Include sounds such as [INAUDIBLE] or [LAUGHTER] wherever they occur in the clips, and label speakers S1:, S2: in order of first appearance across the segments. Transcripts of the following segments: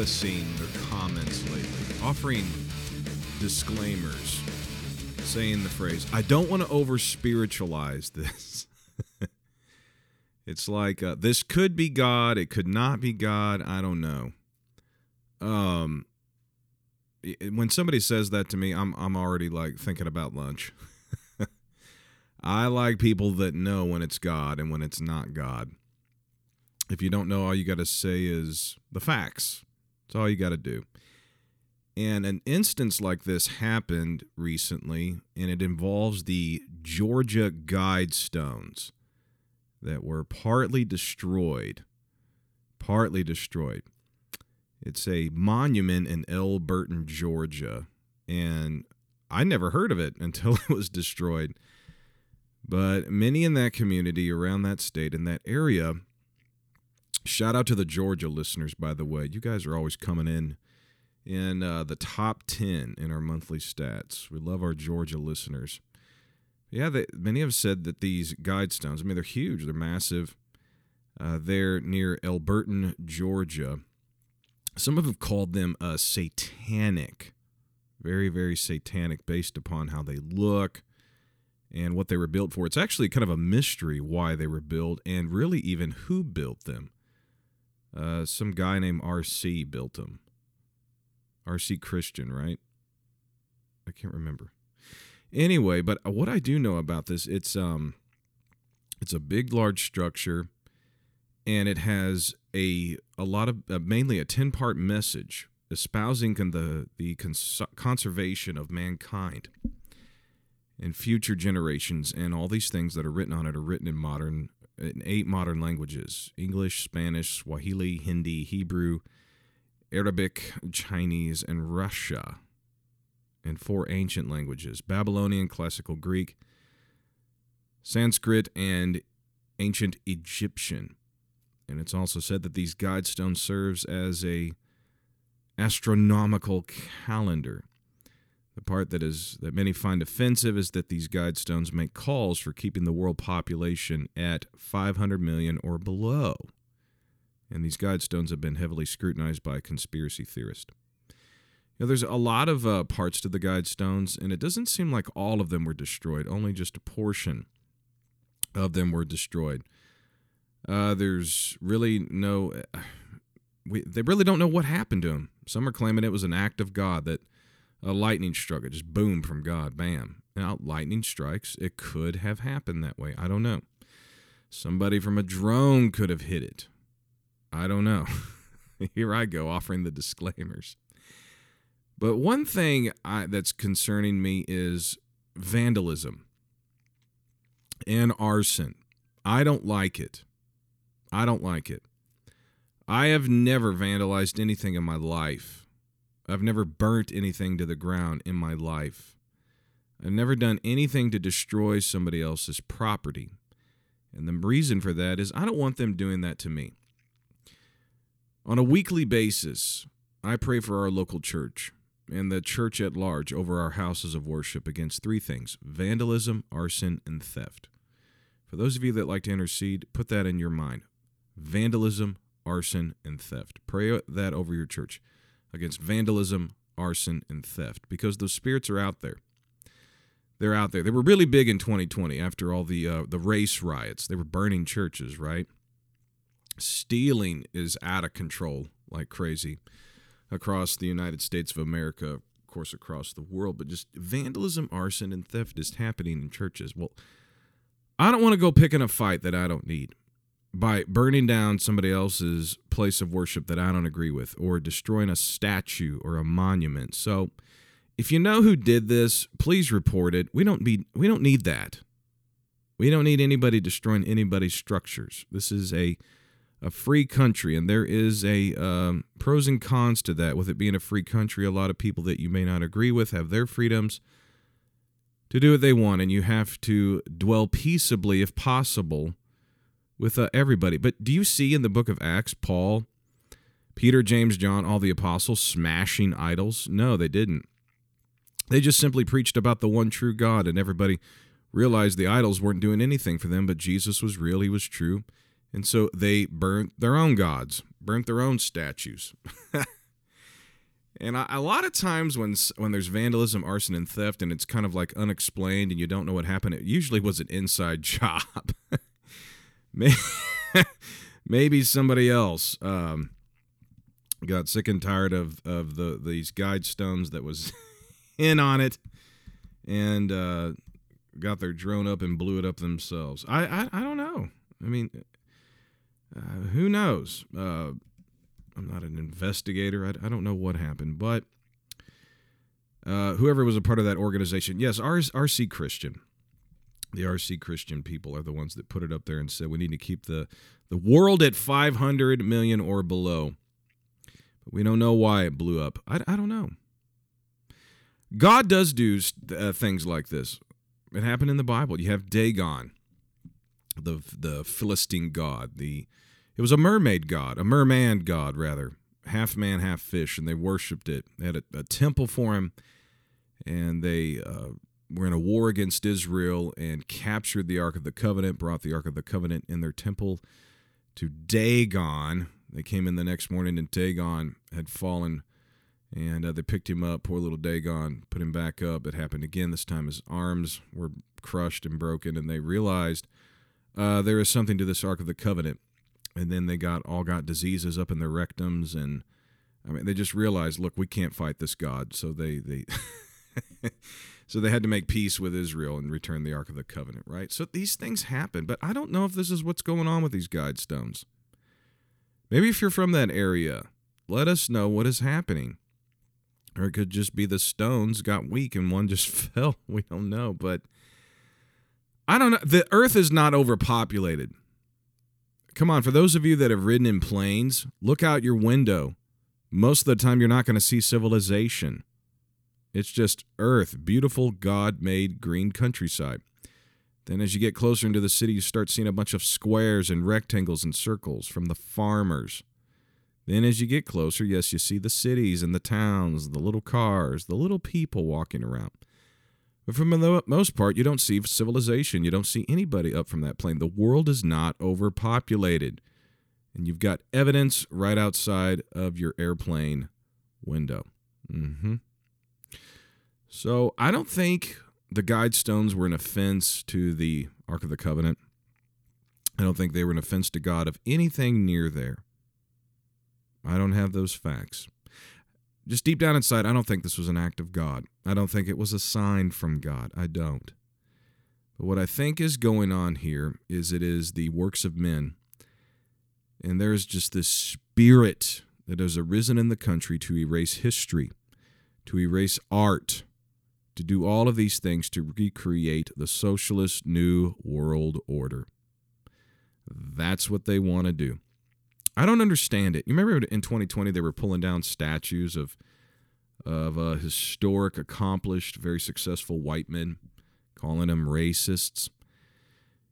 S1: prefacing their comments lately, offering disclaimers, saying the phrase, I don't want to over spiritualize this. [LAUGHS] it's like, uh, this could be God, it could not be God, I don't know. Um, when somebody says that to me, I'm I'm already like thinking about lunch. [LAUGHS] I like people that know when it's God and when it's not God. If you don't know, all you got to say is the facts. That's all you got to do. And an instance like this happened recently, and it involves the Georgia Guidestones that were partly destroyed. Partly destroyed. It's a monument in Elberton, Georgia, and I never heard of it [LAUGHS] until it was destroyed. But many in that community, around that state, in that area, shout out to the Georgia listeners, by the way. You guys are always coming in in uh, the top 10 in our monthly stats. We love our Georgia listeners. Yeah, they, many have said that these guide stones, I mean, they're huge, they're massive. Uh, they're near Elberton, Georgia. Some of have called them uh, satanic, very, very satanic, based upon how they look and what they were built for. It's actually kind of a mystery why they were built and really even who built them. Uh, some guy named R.C. built them. R.C. Christian, right? I can't remember. Anyway, but what I do know about this, it's um, it's a big, large structure, and it has a a lot of uh, mainly a ten part message espousing the the cons- conservation of mankind and future generations, and all these things that are written on it are written in modern in eight modern languages: English, Spanish, Swahili, Hindi, Hebrew, Arabic, Chinese, and Russia, and four ancient languages: Babylonian, Classical Greek, Sanskrit, and ancient Egyptian. And it's also said that these guide stones serves as a astronomical calendar. The part that is that many find offensive is that these guide stones make calls for keeping the world population at 500 million or below. And these guide stones have been heavily scrutinized by conspiracy theorists. You know, there's a lot of uh, parts to the guide stones, and it doesn't seem like all of them were destroyed. Only just a portion of them were destroyed. Uh, there's really no. We, they really don't know what happened to him. Some are claiming it was an act of God that a lightning struck it, just boom from God, bam. Now, lightning strikes, it could have happened that way. I don't know. Somebody from a drone could have hit it. I don't know. [LAUGHS] Here I go offering the disclaimers. But one thing I, that's concerning me is vandalism and arson. I don't like it. I don't like it. I have never vandalized anything in my life. I've never burnt anything to the ground in my life. I've never done anything to destroy somebody else's property. And the reason for that is I don't want them doing that to me. On a weekly basis, I pray for our local church and the church at large over our houses of worship against three things vandalism, arson, and theft. For those of you that like to intercede, put that in your mind vandalism, arson, and theft. Pray that over your church against vandalism, arson, and theft because those spirits are out there. They're out there. They were really big in 2020 after all the uh, the race riots. They were burning churches, right? Stealing is out of control like crazy across the United States of America, of course, across the world. But just vandalism, arson, and theft is happening in churches. Well, I don't want to go picking a fight that I don't need by burning down somebody else's place of worship that I don't agree with or destroying a statue or a monument. So if you know who did this, please report it. We don't need we don't need that. We don't need anybody destroying anybody's structures. This is a a free country, and there is a um, pros and cons to that. With it being a free country, a lot of people that you may not agree with have their freedoms to do what they want, and you have to dwell peaceably, if possible, with uh, everybody. But do you see in the book of Acts, Paul, Peter, James, John, all the apostles smashing idols? No, they didn't. They just simply preached about the one true God, and everybody realized the idols weren't doing anything for them, but Jesus was real, he was true. And so they burnt their own gods burnt their own statues. [LAUGHS] and a lot of times when when there's vandalism, arson, and theft, and it's kind of like unexplained, and you don't know what happened, it usually was an inside [LAUGHS] job. Maybe, [LAUGHS] maybe somebody else um, got sick and tired of of the these guide stones that was [LAUGHS] in on it, and uh, got their drone up and blew it up themselves. I I, I don't know. I mean, uh, who knows? Uh, I'm not an investigator. I, I, don't know what happened, but uh, whoever was a part of that organization, yes, RC Christian, the RC Christian people are the ones that put it up there and said we need to keep the the world at 500 million or below. But we don't know why it blew up. I, I don't know. God does do uh, things like this. It happened in the Bible. You have Dagon, the the Philistine god. The it was a mermaid god, a merman god rather, half man, half fish, and they worshipped it. They had a, a temple for him, and they uh, were in a war against Israel and captured the Ark of the Covenant, brought the Ark of the Covenant in their temple to Dagon. They came in the next morning, and Dagon had fallen and uh, they picked him up. Poor little Dagon put him back up. It happened again. This time his arms were crushed and broken, and they realized uh, there is something to this Ark of the Covenant. And then they got all got diseases up in their rectums, and I mean they just realized, look, we can't fight this God. So they they [LAUGHS] so they had to make peace with Israel and return the Ark of the Covenant, right? So these things happen, but I don't know if this is what's going on with these guide stones. Maybe if you're from that area, let us know what is happening. Or it could just be the stones got weak and one just [LAUGHS] fell. We don't know. But I don't know. The earth is not overpopulated. Come on, for those of you that have ridden in planes, look out your window. Most of the time, you're not going to see civilization. It's just earth, beautiful God made green countryside. Then, as you get closer into the city, you start seeing a bunch of squares and rectangles and circles from the farmers. Then, as you get closer, yes, you see the cities and the towns, the little cars, the little people walking around. But for the most part, you don't see civilization. You don't see anybody up from that plane. The world is not overpopulated. And you've got evidence right outside of your airplane window. Mm-hmm. So I don't think the guide stones were an offense to the Ark of the Covenant. I don't think they were an offense to God of anything near there. I don't have those facts. Just deep down inside, I don't think this was an act of God. I don't think it was a sign from God. I don't. But what I think is going on here is it is the works of men. And there's just this spirit that has arisen in the country to erase history, to erase art, to do all of these things to recreate the socialist new world order. That's what they want to do. I don't understand it. You remember in 2020 they were pulling down statues of of uh, historic, accomplished, very successful white men, calling them racists.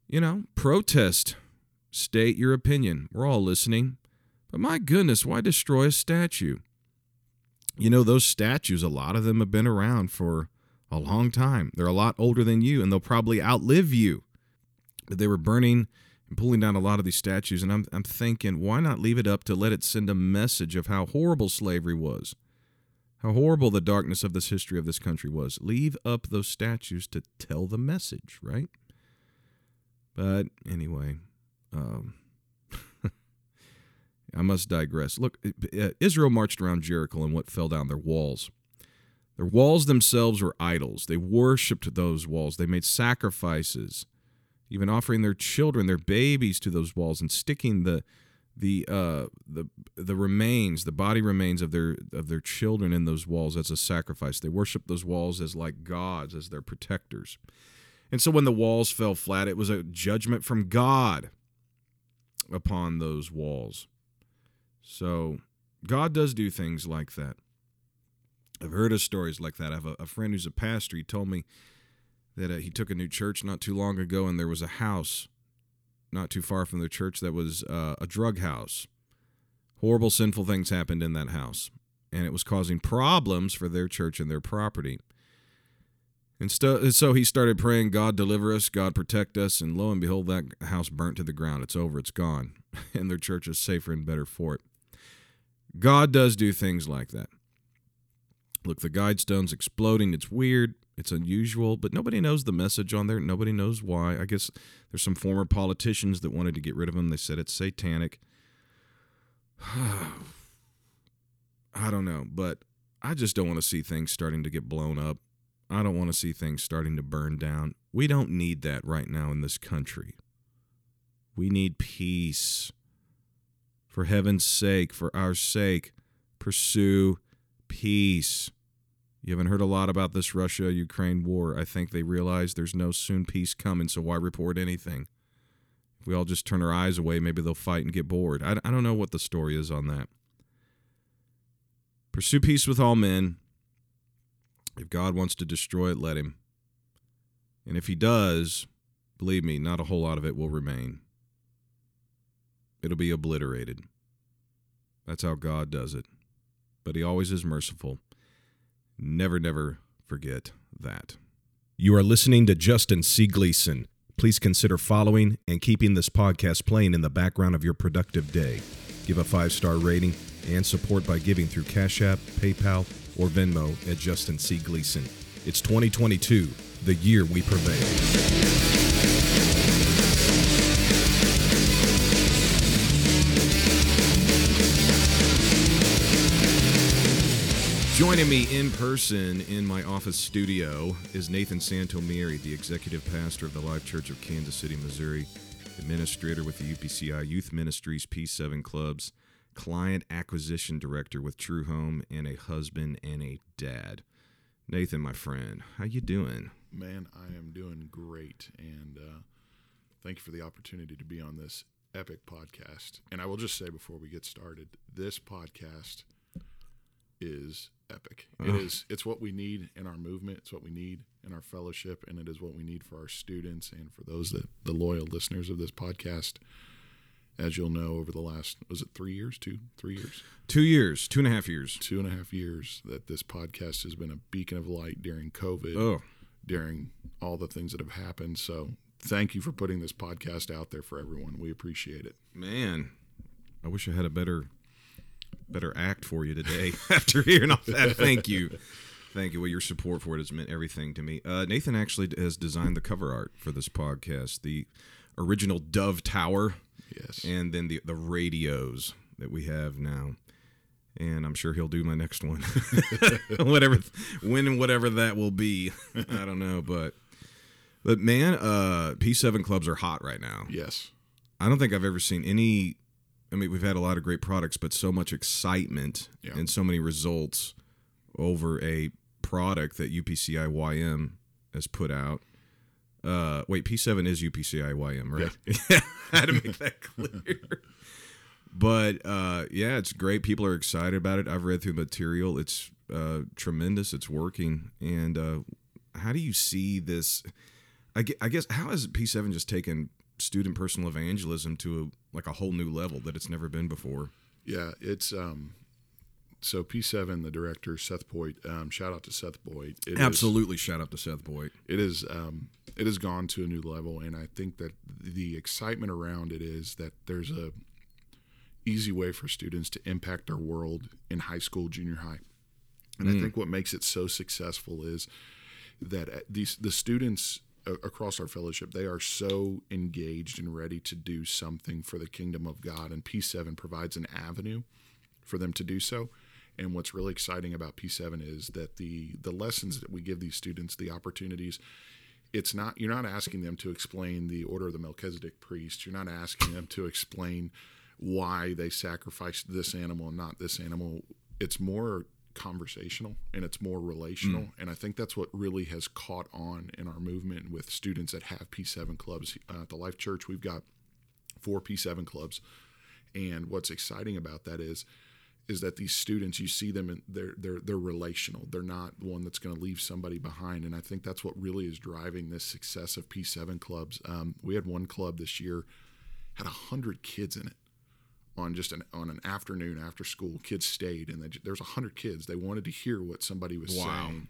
S1: You know, protest, state your opinion. We're all listening. But my goodness, why destroy a statue? You know, those statues, a lot of them have been around for a long time. They're a lot older than you, and they'll probably outlive you. But they were burning and pulling down a lot of these statues, and I'm, I'm thinking, why not leave it up to let it send a message of how horrible slavery was, how horrible the darkness of this history of this country was? Leave up those statues to tell the message, right? But anyway, um, [LAUGHS] I must digress. Look, Israel marched around Jericho and what fell down their walls. Their walls themselves were idols. They worshiped those walls. They made sacrifices even offering their children, their babies to those walls and sticking the the uh, the the remains, the body remains of their of their children in those walls as a sacrifice. They worshipped those walls as like gods, as their protectors. And so when the walls fell flat, it was a judgment from God upon those walls. So God does do things like that. I've heard of stories like that. I have a, a friend who's a pastor. He told me that uh, he took a new church not too long ago, and there was a house not too far from the church that was uh, a drug house. Horrible, sinful things happened in that house, and it was causing problems for their church and their property. And so he started praying, God deliver us, God protect us, and lo and behold, that house burnt to the ground. It's over, it's gone, [LAUGHS] and their church is safer and better for it. God does do things like that. Look, the Guidestone's exploding. It's weird. It's unusual, but nobody knows the message on there. Nobody knows why. I guess there's some former politicians that wanted to get rid of them. They said it's satanic. [SIGHS] I don't know, but I just don't want to see things starting to get blown up. I don't want to see things starting to burn down. We don't need that right now in this country. We need peace. For heaven's sake, for our sake, pursue peace. You haven't heard a lot about this Russia Ukraine war. I think they realize there's no soon peace coming, so why report anything? If we all just turn our eyes away, maybe they'll fight and get bored. I, I don't know what the story is on that. Pursue peace with all men. If God wants to destroy it, let him. And if he does, believe me, not a whole lot of it will remain. It'll be obliterated. That's how God does it. But he always is merciful. Never, never forget that. You are listening to Justin C. Gleason. Please consider following and keeping this podcast playing in the background of your productive day. Give a five star rating and support by giving through Cash App, PayPal, or Venmo at Justin C. Gleason. It's 2022, the year we prevail. Joining me in person in my office studio is Nathan Santomieri, the executive pastor of the Life Church of Kansas City, Missouri, administrator with the UPCI Youth Ministries P7 Clubs, client acquisition director with True Home, and a husband and a dad. Nathan, my friend, how you doing?
S2: Man, I am doing great, and uh, thank you for the opportunity to be on this epic podcast. And I will just say before we get started, this podcast is epic. It
S1: Oh.
S2: It's what we need in our movement. It's what we need in our fellowship, and it is what we need for our students and for those that the loyal listeners of this podcast. As you'll know, over the last was it three years, two, three years,
S1: Two years, two and a half years.
S2: two and a half years that this podcast has been a beacon of light during COVID
S1: Oh,
S2: during all the things that have happened. So thank you for putting this podcast out there for everyone. We appreciate it.
S1: man. I wish I had a better better act for you today [LAUGHS] after hearing all that. Thank you. Thank you. Well, your support for it has meant everything to me. Uh, Nathan actually has designed the cover art for this podcast, the original Dove Tower,
S2: Yes.
S1: and then the the radios that we have now. And I'm sure he'll do my next one, [LAUGHS] whatever, when and whatever that will be. [LAUGHS] I don't know, but but man, uh, P7 clubs are hot right now.
S2: yes.
S1: I don't think I've ever seen any. I mean, we've had a lot of great products, but so much excitement
S2: Yeah.
S1: and so many results over a product that UPCI YM has put out. Uh, wait, P7 is UPCI YM, right? [LAUGHS] I had to make that clear. [LAUGHS] but uh, yeah, it's great. People are excited about it. I've read through the material. It's uh, tremendous. It's working. And uh, how do you see this? I guess how has P7 just taken student personal evangelism to a, like a whole new level that it's never been before?
S2: Yeah. It's um. So P7, the director Seth Boyd. Um, shout out to Seth Boyd. It is-
S1: Absolutely, shout out to Seth Boyd.
S2: it is. Um, it has gone to a new level, and I think that the excitement around it is that there's a easy way for students to impact their world in high school, junior high. And I think what makes it so successful is that uh, these the students across our fellowship they are so engaged and ready to do something for the kingdom of God, and P7 provides an avenue for them to do so. And what's really exciting about P7 is that the the lessons that we give these students, the opportunities, it's not you're not asking them to explain the order of the Melchizedek priest. You're not asking them to explain why they sacrificed this animal and not this animal. It's more conversational and it's more relational. And I think that's what really has caught on in our movement with students that have P7 clubs. Uh, at the Life Church, we've got four P7 clubs. And what's exciting about that is is that these students you see them and they're they're they're relational. They're not one that's going to leave somebody behind. And I think that's what really is driving this success of P7 clubs. Um, we had one club this year had a hundred kids in it on just an on an afternoon after school. Kids stayed and they, there's a hundred kids. They wanted to hear what somebody was
S1: Wow.
S2: saying.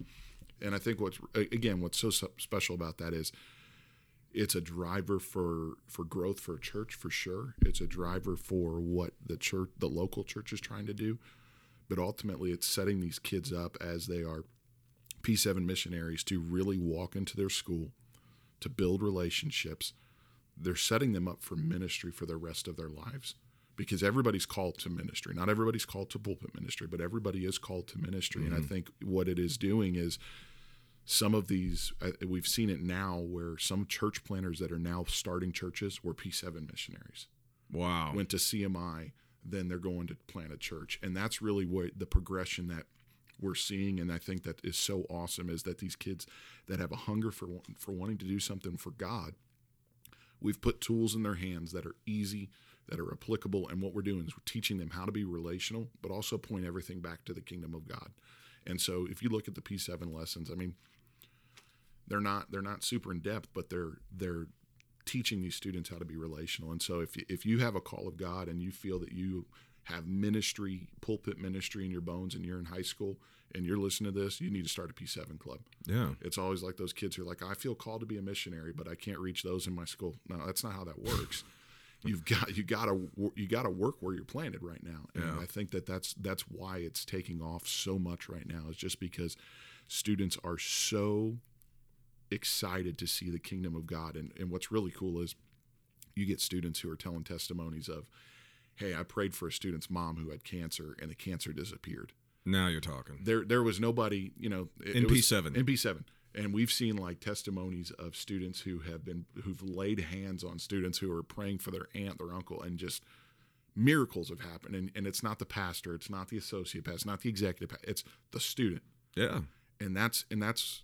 S2: And I think what's again what's so special about that is it's a driver for for growth for a church for sure. It's a driver for what the church, the local church, is trying to do. But ultimately, it's setting these kids up as they are P7 missionaries to really walk into their school, to build relationships. They're setting them up for ministry for the rest of their lives because everybody's called to ministry. Not everybody's called to pulpit ministry, but everybody is called to ministry. Mm-hmm. And I think what it is doing is some of these, uh, we've seen it now where some church planners that are now starting churches were P7 missionaries.
S1: Wow.
S2: Went to CMI, then they're going to plant a church. And that's really what the progression that we're seeing and I think that is so awesome is that these kids that have a hunger for for wanting to do something for God we've put tools in their hands that are easy that are applicable. And what we're doing is we're teaching them how to be relational, but also point everything back to the kingdom of God. And so if you look at the P7 lessons, I mean, they're not they're not super in depth, but they're they're teaching these students how to be relational. And so if you, if you have a call of God and you feel that you have ministry, pulpit ministry in your bones and you're in high school and you're listening to this, you need to start a P7 club.
S1: Yeah.
S2: It's always like those kids who are like, I feel called to be a missionary, but I can't reach those in my school. No, that's not how that works you've got you got to you got to work where you're planted right now. And yeah. i think that that's that's why it's taking off so much right now is just because students are so excited to see the kingdom of god. And, and what's really cool is you get students who are telling testimonies of hey i prayed for a student's mom who had cancer and the cancer disappeared.
S1: Now you're talking.
S2: There there was nobody you know
S1: it, in p7
S2: in p7 and we've seen like testimonies of students who have been who've laid hands on students who are praying for their aunt their uncle and just miracles have happened. And, and it's not the pastor it's not the associate pastor it's not the executive past, it's the student.
S1: Yeah.
S2: And that's and that's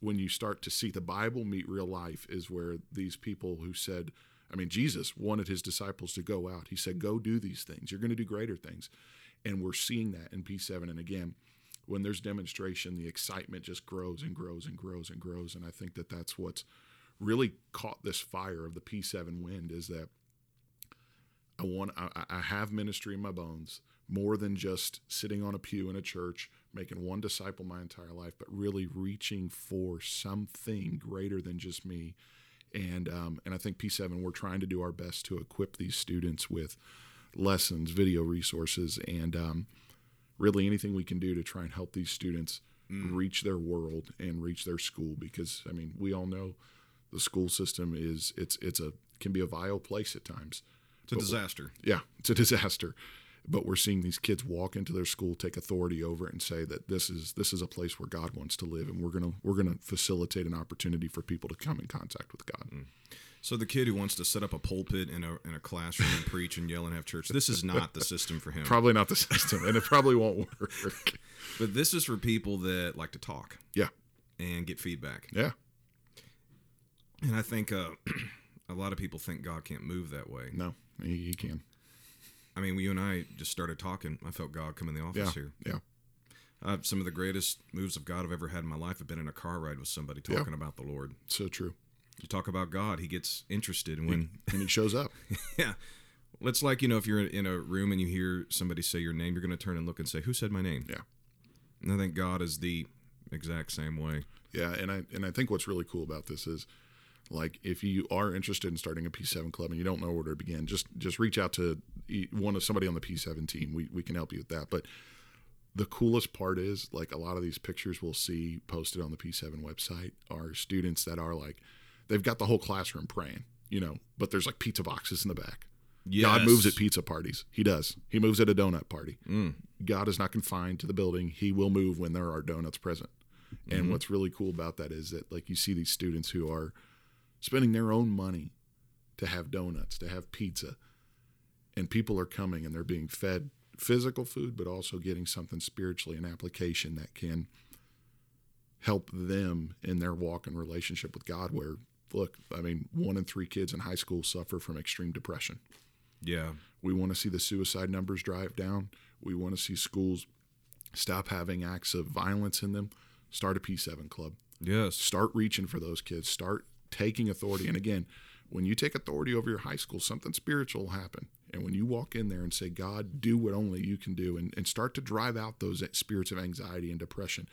S2: when you start to see the bible meet real life is where these people who said i mean jesus wanted his disciples to go out. He said go do these things. You're going to do greater things. And we're seeing that in p7 and again when there's demonstration, the excitement just grows and grows and grows and grows. And I think that that's what's really caught this fire of the P7 wind is that I want I, I have ministry in my bones more than just sitting on a pew in a church making one disciple my entire life, but really reaching for something greater than just me. And um, and I think P7 we're trying to do our best to equip these students with lessons, video resources, and um, really anything we can do to try and help these students mm. reach their world and reach their school because I mean we all know the school system is it's it's a can be a vile place at times.
S1: It's a but disaster.
S2: Yeah, it's a [LAUGHS] disaster. But we're seeing these kids walk into their school, take authority over it, and say that this is this is a place where God wants to live, and we're gonna we're gonna facilitate an opportunity for people to come in contact with God. Mm.
S1: So the kid who wants to set up a pulpit in a in a classroom and preach and yell and have church, this is not the system for him.
S2: Probably not the system, and it probably won't work. [LAUGHS]
S1: but this is for people that like to talk.
S2: Yeah.
S1: And get feedback.
S2: Yeah.
S1: And I think uh, [CLEARS THROAT] a lot of people think God can't move that way.
S2: No, he, he can.
S1: I mean, you and I just started talking. I felt God come in the office
S2: yeah,
S1: here.
S2: Yeah.
S1: Uh, some of the greatest moves of God I've ever had in my life have been in a car ride with somebody talking yeah. about the Lord.
S2: So true
S1: you talk about God, he gets interested, and when
S2: and he shows up, [LAUGHS]
S1: yeah. It's like you know, if you're in a room and you hear somebody say your name, you're going to turn and look and say, "Who said my name?"
S2: Yeah.
S1: And I think God is the exact same way.
S2: Yeah, and I and I think what's really cool about this is, like, if you are interested in starting a P7 club and you don't know where to begin, just just reach out to one of somebody on the P7 team. We we can help you with that. But the coolest part is, like, a lot of these pictures we'll see posted on the P7 website are students that are like they've got the whole classroom praying, you know, but there's like pizza boxes in the back. Yes. God moves at pizza parties. He does. He moves at a donut party. Mm. God is not confined to the building. He will move when there are donuts present. And mm-hmm. what's really cool about that is that like you see these students who are spending their own money to have donuts, to have pizza. And people are coming and they're being fed physical food, but also getting something spiritually, an application that can help them in their walk and relationship with God where look, I mean, one in three kids in high school suffer from extreme depression.
S1: Yeah.
S2: We want to see the suicide numbers drive down. We want to see schools stop having acts of violence in them. Start a P7 club.
S1: Yes.
S2: Start reaching for those kids. Start taking authority. And again, when you take authority over your high school, something spiritual will happen. And when you walk in there and say, God, do what only you can do, and, and start to drive out those spirits of anxiety and depression,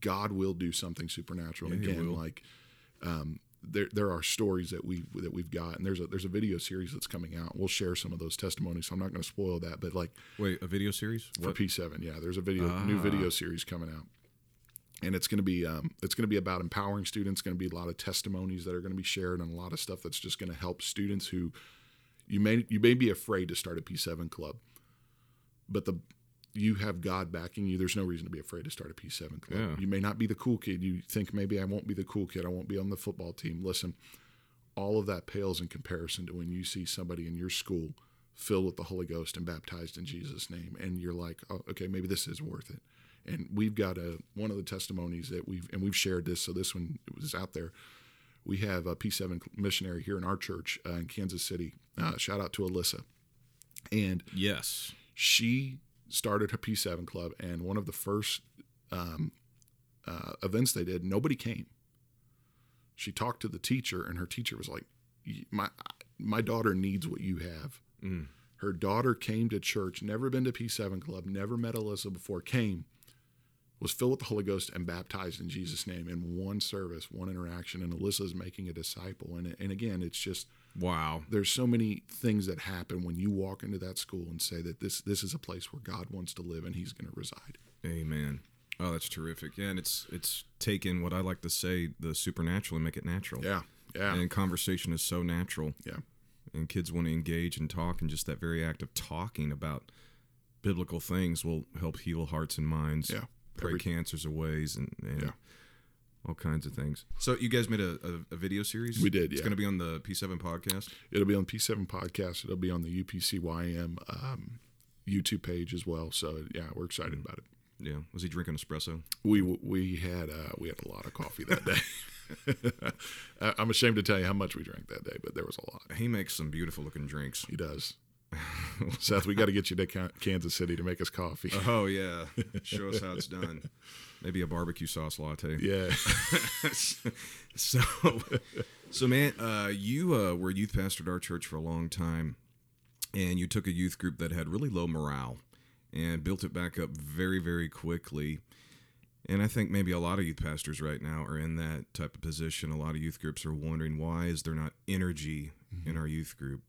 S2: God will do something supernatural. Yeah, again, like um, there there are stories that we that we've got, and there's a there's a video series that's coming out. We'll share some of those testimonies. So I'm not going to spoil that, but like
S1: Wait, a video series?
S2: for
S1: What?
S2: P7, yeah, there's a video new
S1: Ah.
S2: video series coming out, and it's going to be um, it's going to be about empowering students. Going to be a lot of testimonies that are going to be shared, and a lot of stuff that's just going to help students who you may you may be afraid to start a P7 club, but the you have God backing you. There's no reason to be afraid to start a P7 club.
S1: Yeah.
S2: You may not be the cool kid. You think maybe I won't be the cool kid. I won't be on the football team. Listen, all of that pales in comparison to when you see somebody in your school filled with the Holy Ghost and baptized in Jesus' name, and you're like, oh, okay, maybe this is worth it. And we've got a one of the testimonies that we've and we've shared this, so this one was out there. We have a P7 missionary here in our church uh, in Kansas City. Uh, shout out to Alyssa, and
S1: Yes.
S2: she started her P7 club, and one of the first um, uh, events they did, nobody came. She talked to the teacher, and her teacher was like, "My my daughter needs what you have."
S1: Mm.
S2: Her daughter came to church, never been to P7 club, never met Alyssa before, came, was filled with the Holy Ghost, and baptized in Jesus' name in one service, one interaction. And Alyssa's making a disciple. And and again, it's just
S1: Wow.
S2: there's so many things that happen when you walk into that school and say that this this is a place where God wants to live and He's going to reside.
S1: Amen. Oh, that's terrific. Yeah, and it's it's taken what I like to say the supernatural and make it natural.
S2: Yeah, yeah,
S1: And conversation is so natural.
S2: yeah,
S1: and kids want to engage and talk and just that very act of talking about biblical things will help heal hearts and minds
S2: yeah.
S1: pray
S2: Every-
S1: cancers away and, and
S2: Yeah.
S1: All kinds of things so you guys made a, a, a video series
S2: We did,
S1: it's
S2: yeah.
S1: going to be on the p7 podcast
S2: It'll be on P7 podcast. It'll be on the UPCYM um, YouTube page as well. So yeah, we're excited about it.
S1: yeah was he drinking espresso
S2: We we had uh, we had a lot of coffee that day. [LAUGHS] I'm ashamed to tell you how much we drank that day, but there was a lot.
S1: he makes some beautiful looking drinks
S2: He does. [LAUGHS] [LAUGHS] Seth, we got to get you to Kansas City to make us coffee. [LAUGHS]
S1: oh yeah. Show us how it's done. Maybe a barbecue sauce latte.
S2: Yeah, [LAUGHS]
S1: so so man uh, you uh, were a youth pastor at our church for a long time and you took a youth group that had really low morale and built it back up very very quickly. And i think maybe a lot of youth pastors right now are in that type of position. A lot of youth groups are wondering why is there not energy in our youth group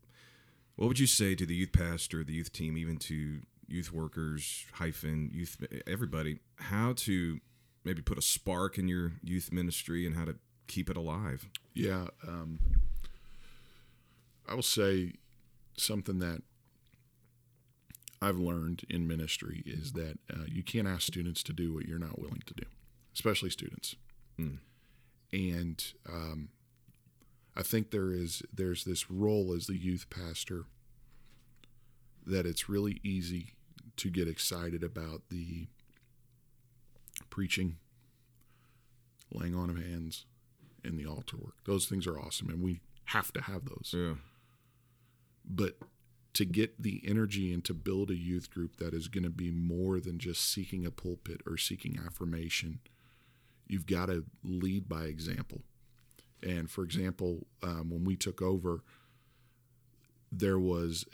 S1: what would you say to the youth pastor the youth team even to youth workers hyphen youth everybody how to maybe put a spark in your youth ministry and how to keep it alive
S2: yeah. Um, I will say something that I've learned in ministry is that uh, you can't ask students to do what you're not willing to do, especially students.
S1: Mm.
S2: And um, I think there is there's this role as the youth pastor that it's really easy to get excited about the preaching, laying on of hands, and the altar work. Those things are awesome, and we have to have those
S1: yeah
S2: but to get the energy and to build a youth group that is going to be more than just seeking a pulpit or seeking affirmation, you've got to lead by example. And for example, um, when we took over, there was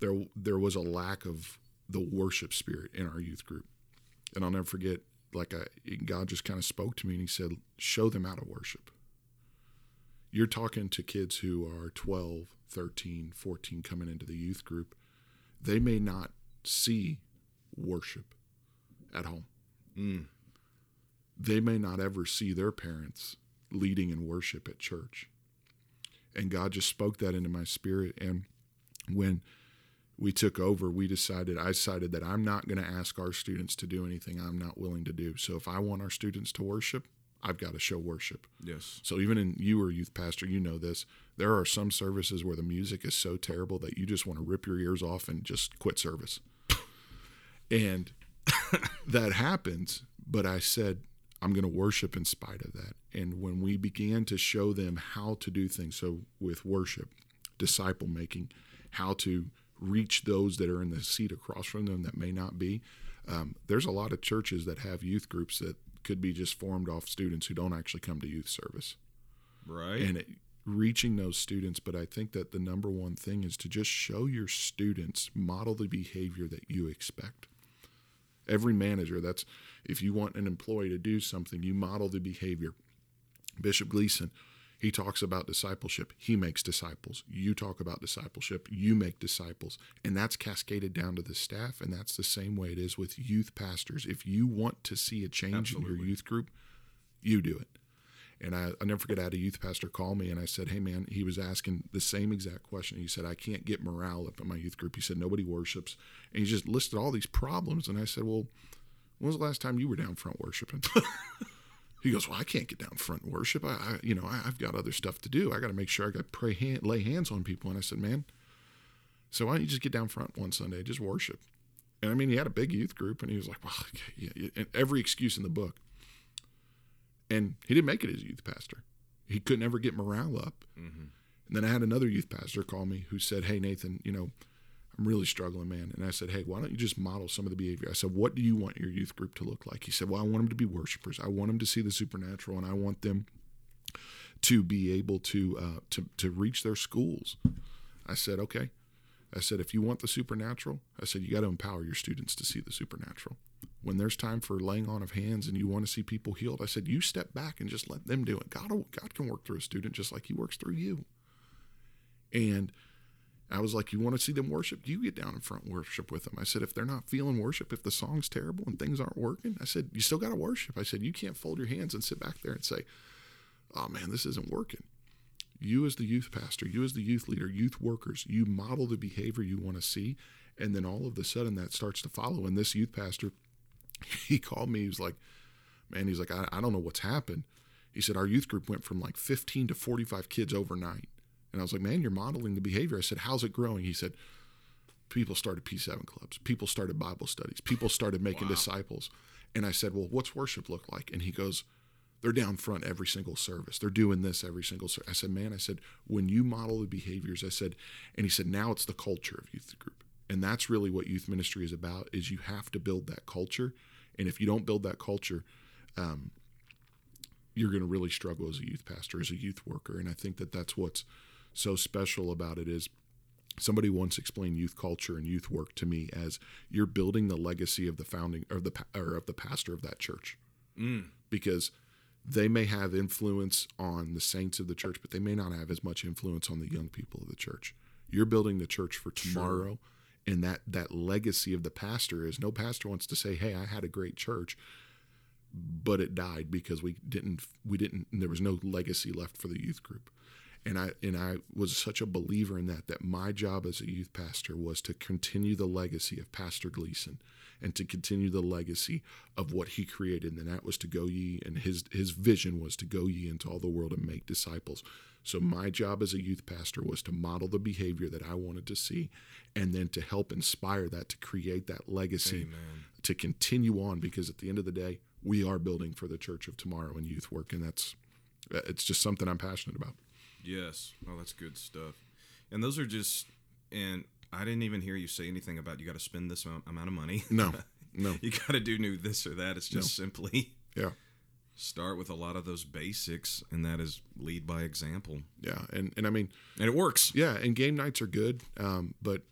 S2: there there was a lack of the worship spirit in our youth group, and I'll never forget. Like I, God just kind of spoke to me and He said, "Show them how to worship." You're talking to kids who are 12, 13, 14 coming into the youth group. They may not see worship at home.
S1: mm.
S2: They may not ever see their parents leading in worship at church. And God just spoke that into my spirit. And when we took over, we decided, I decided that I'm not going to ask our students to do anything I'm not willing to do. So if I want our students to worship, I've got to show worship.
S1: yes
S2: So even in you are youth pastor, you know this. There are some services where the music is so terrible that you just want to rip your ears off and just quit service. And [LAUGHS] that happens, but I said I'm going to worship in spite of that. And when we began to show them how to do things, so with worship, disciple making, how to reach those that are in the seat across from them that may not be, um, there's a lot of churches that have youth groups that could be just formed off students who don't actually come to youth service.
S1: Right.
S2: And it, reaching those students but i think that the number one thing is to just show your students model the behavior that you expect every manager that's if you want an employee to do something you model the behavior bishop gleason He talks about discipleship. He makes disciples. You talk about discipleship. You make disciples. And that's cascaded down to the staff. And that's the same way it is with youth pastors. If you want to see a change in your youth group, you do it. And I, never forget, I had a youth pastor call me and I said, Hey, man, he was asking the same exact question. He said, I can't get morale up in my youth group. He said, Nobody worships. And he just listed all these problems. And I said, Well, when was the last time you were down front worshiping? [LAUGHS] he goes, Well, I can't get down front and worship. I, I you know, I, I've got other stuff to do. I got to make sure I got pray, hand, lay hands on people. And I said, Man, so why don't you just get down front one Sunday, just worship? And I mean, he had a big youth group, and he was like, "Well, [LAUGHS] okay, yeah, yeah," and every excuse in the book." And he didn't make it as a youth pastor. He couldn't ever get morale up.
S1: Mm-hmm.
S2: And then I had another youth pastor call me who said, "Hey, Nathan, you know, I'm really struggling, man." And I said, "Hey, why don't you just model some of the behavior?" I said, "What do you want your youth group to look like?" He said, "Well, I want them to be worshipers. I want them to see the supernatural, and I want them to be able to uh, to to reach their schools." I said, "Okay." I said, if you want the supernatural, I said, you got to empower your students to see the supernatural. When there's time for laying on of hands and you want to see people healed, I said, you step back and just let them do it. God, God can work through a student just like he works through you. And I was like, you want to see them worship? You get down in front worship with them. I said, if they're not feeling worship, if the song's terrible and things aren't working, I said, you still got to worship. I said, you can't fold your hands and sit back there and say, oh man, this isn't working you as the youth pastor, you as the youth leader, youth workers, you model the behavior you want to see, and then all of a sudden that starts to follow. And this youth pastor, [LAUGHS] he called me. He was like, "Man, he's like, I, I don't know what's happened." He said our youth group went from like 15 to 45 kids overnight, and I was like, "Man, you're modeling the behavior." I said, "How's it growing?" He said, "People started P7 clubs. People started Bible studies. People started making
S1: Wow.
S2: disciples." And I said, "Well, what's worship look like?" And he goes, they're down front every single service. They're doing this every single service. I said, man, I said, when you model the behaviors, I said, and he said, now it's the culture of youth group. And that's really what youth ministry is about is you have to build that culture. And if you don't build that culture, um, you're going to really struggle as a youth pastor, as a youth worker. And I think that that's what's so special about it is somebody once explained youth culture and youth work to me as you're building the legacy of the founding or the or of the pastor of that church
S1: Mm.
S2: because they may have influence on the saints of the church, but they may not have as much influence on the young people of the church. You're building the church for tomorrow, and that that legacy of the pastor is no pastor wants to say, "Hey, I had a great church." But it died because we didn't. We didn't. There was no legacy left for the youth group, and I and I was such a believer in that. That my job as a youth pastor was to continue the legacy of Pastor Gleason, and to continue the legacy of what he created and that was to go ye and his his vision was to go ye into all the world and make disciples so my job as a youth pastor was to model the behavior that I wanted to see and then to help inspire that to create that legacy
S1: Amen.
S2: to continue on because at the end of the day we are building for the church of tomorrow in youth work and that's it's just something I'm passionate about
S1: Yes. Oh, that's good stuff. And those are just, and I didn't even hear you say anything about you got to spend this amount of money.
S2: no [LAUGHS] no
S1: you got to do new this or that. It's just simply
S2: yeah
S1: start with a lot of those basics, and that is lead by example.
S2: yeah and and I mean
S1: And it works.
S2: Yeah, and game nights are good, um, but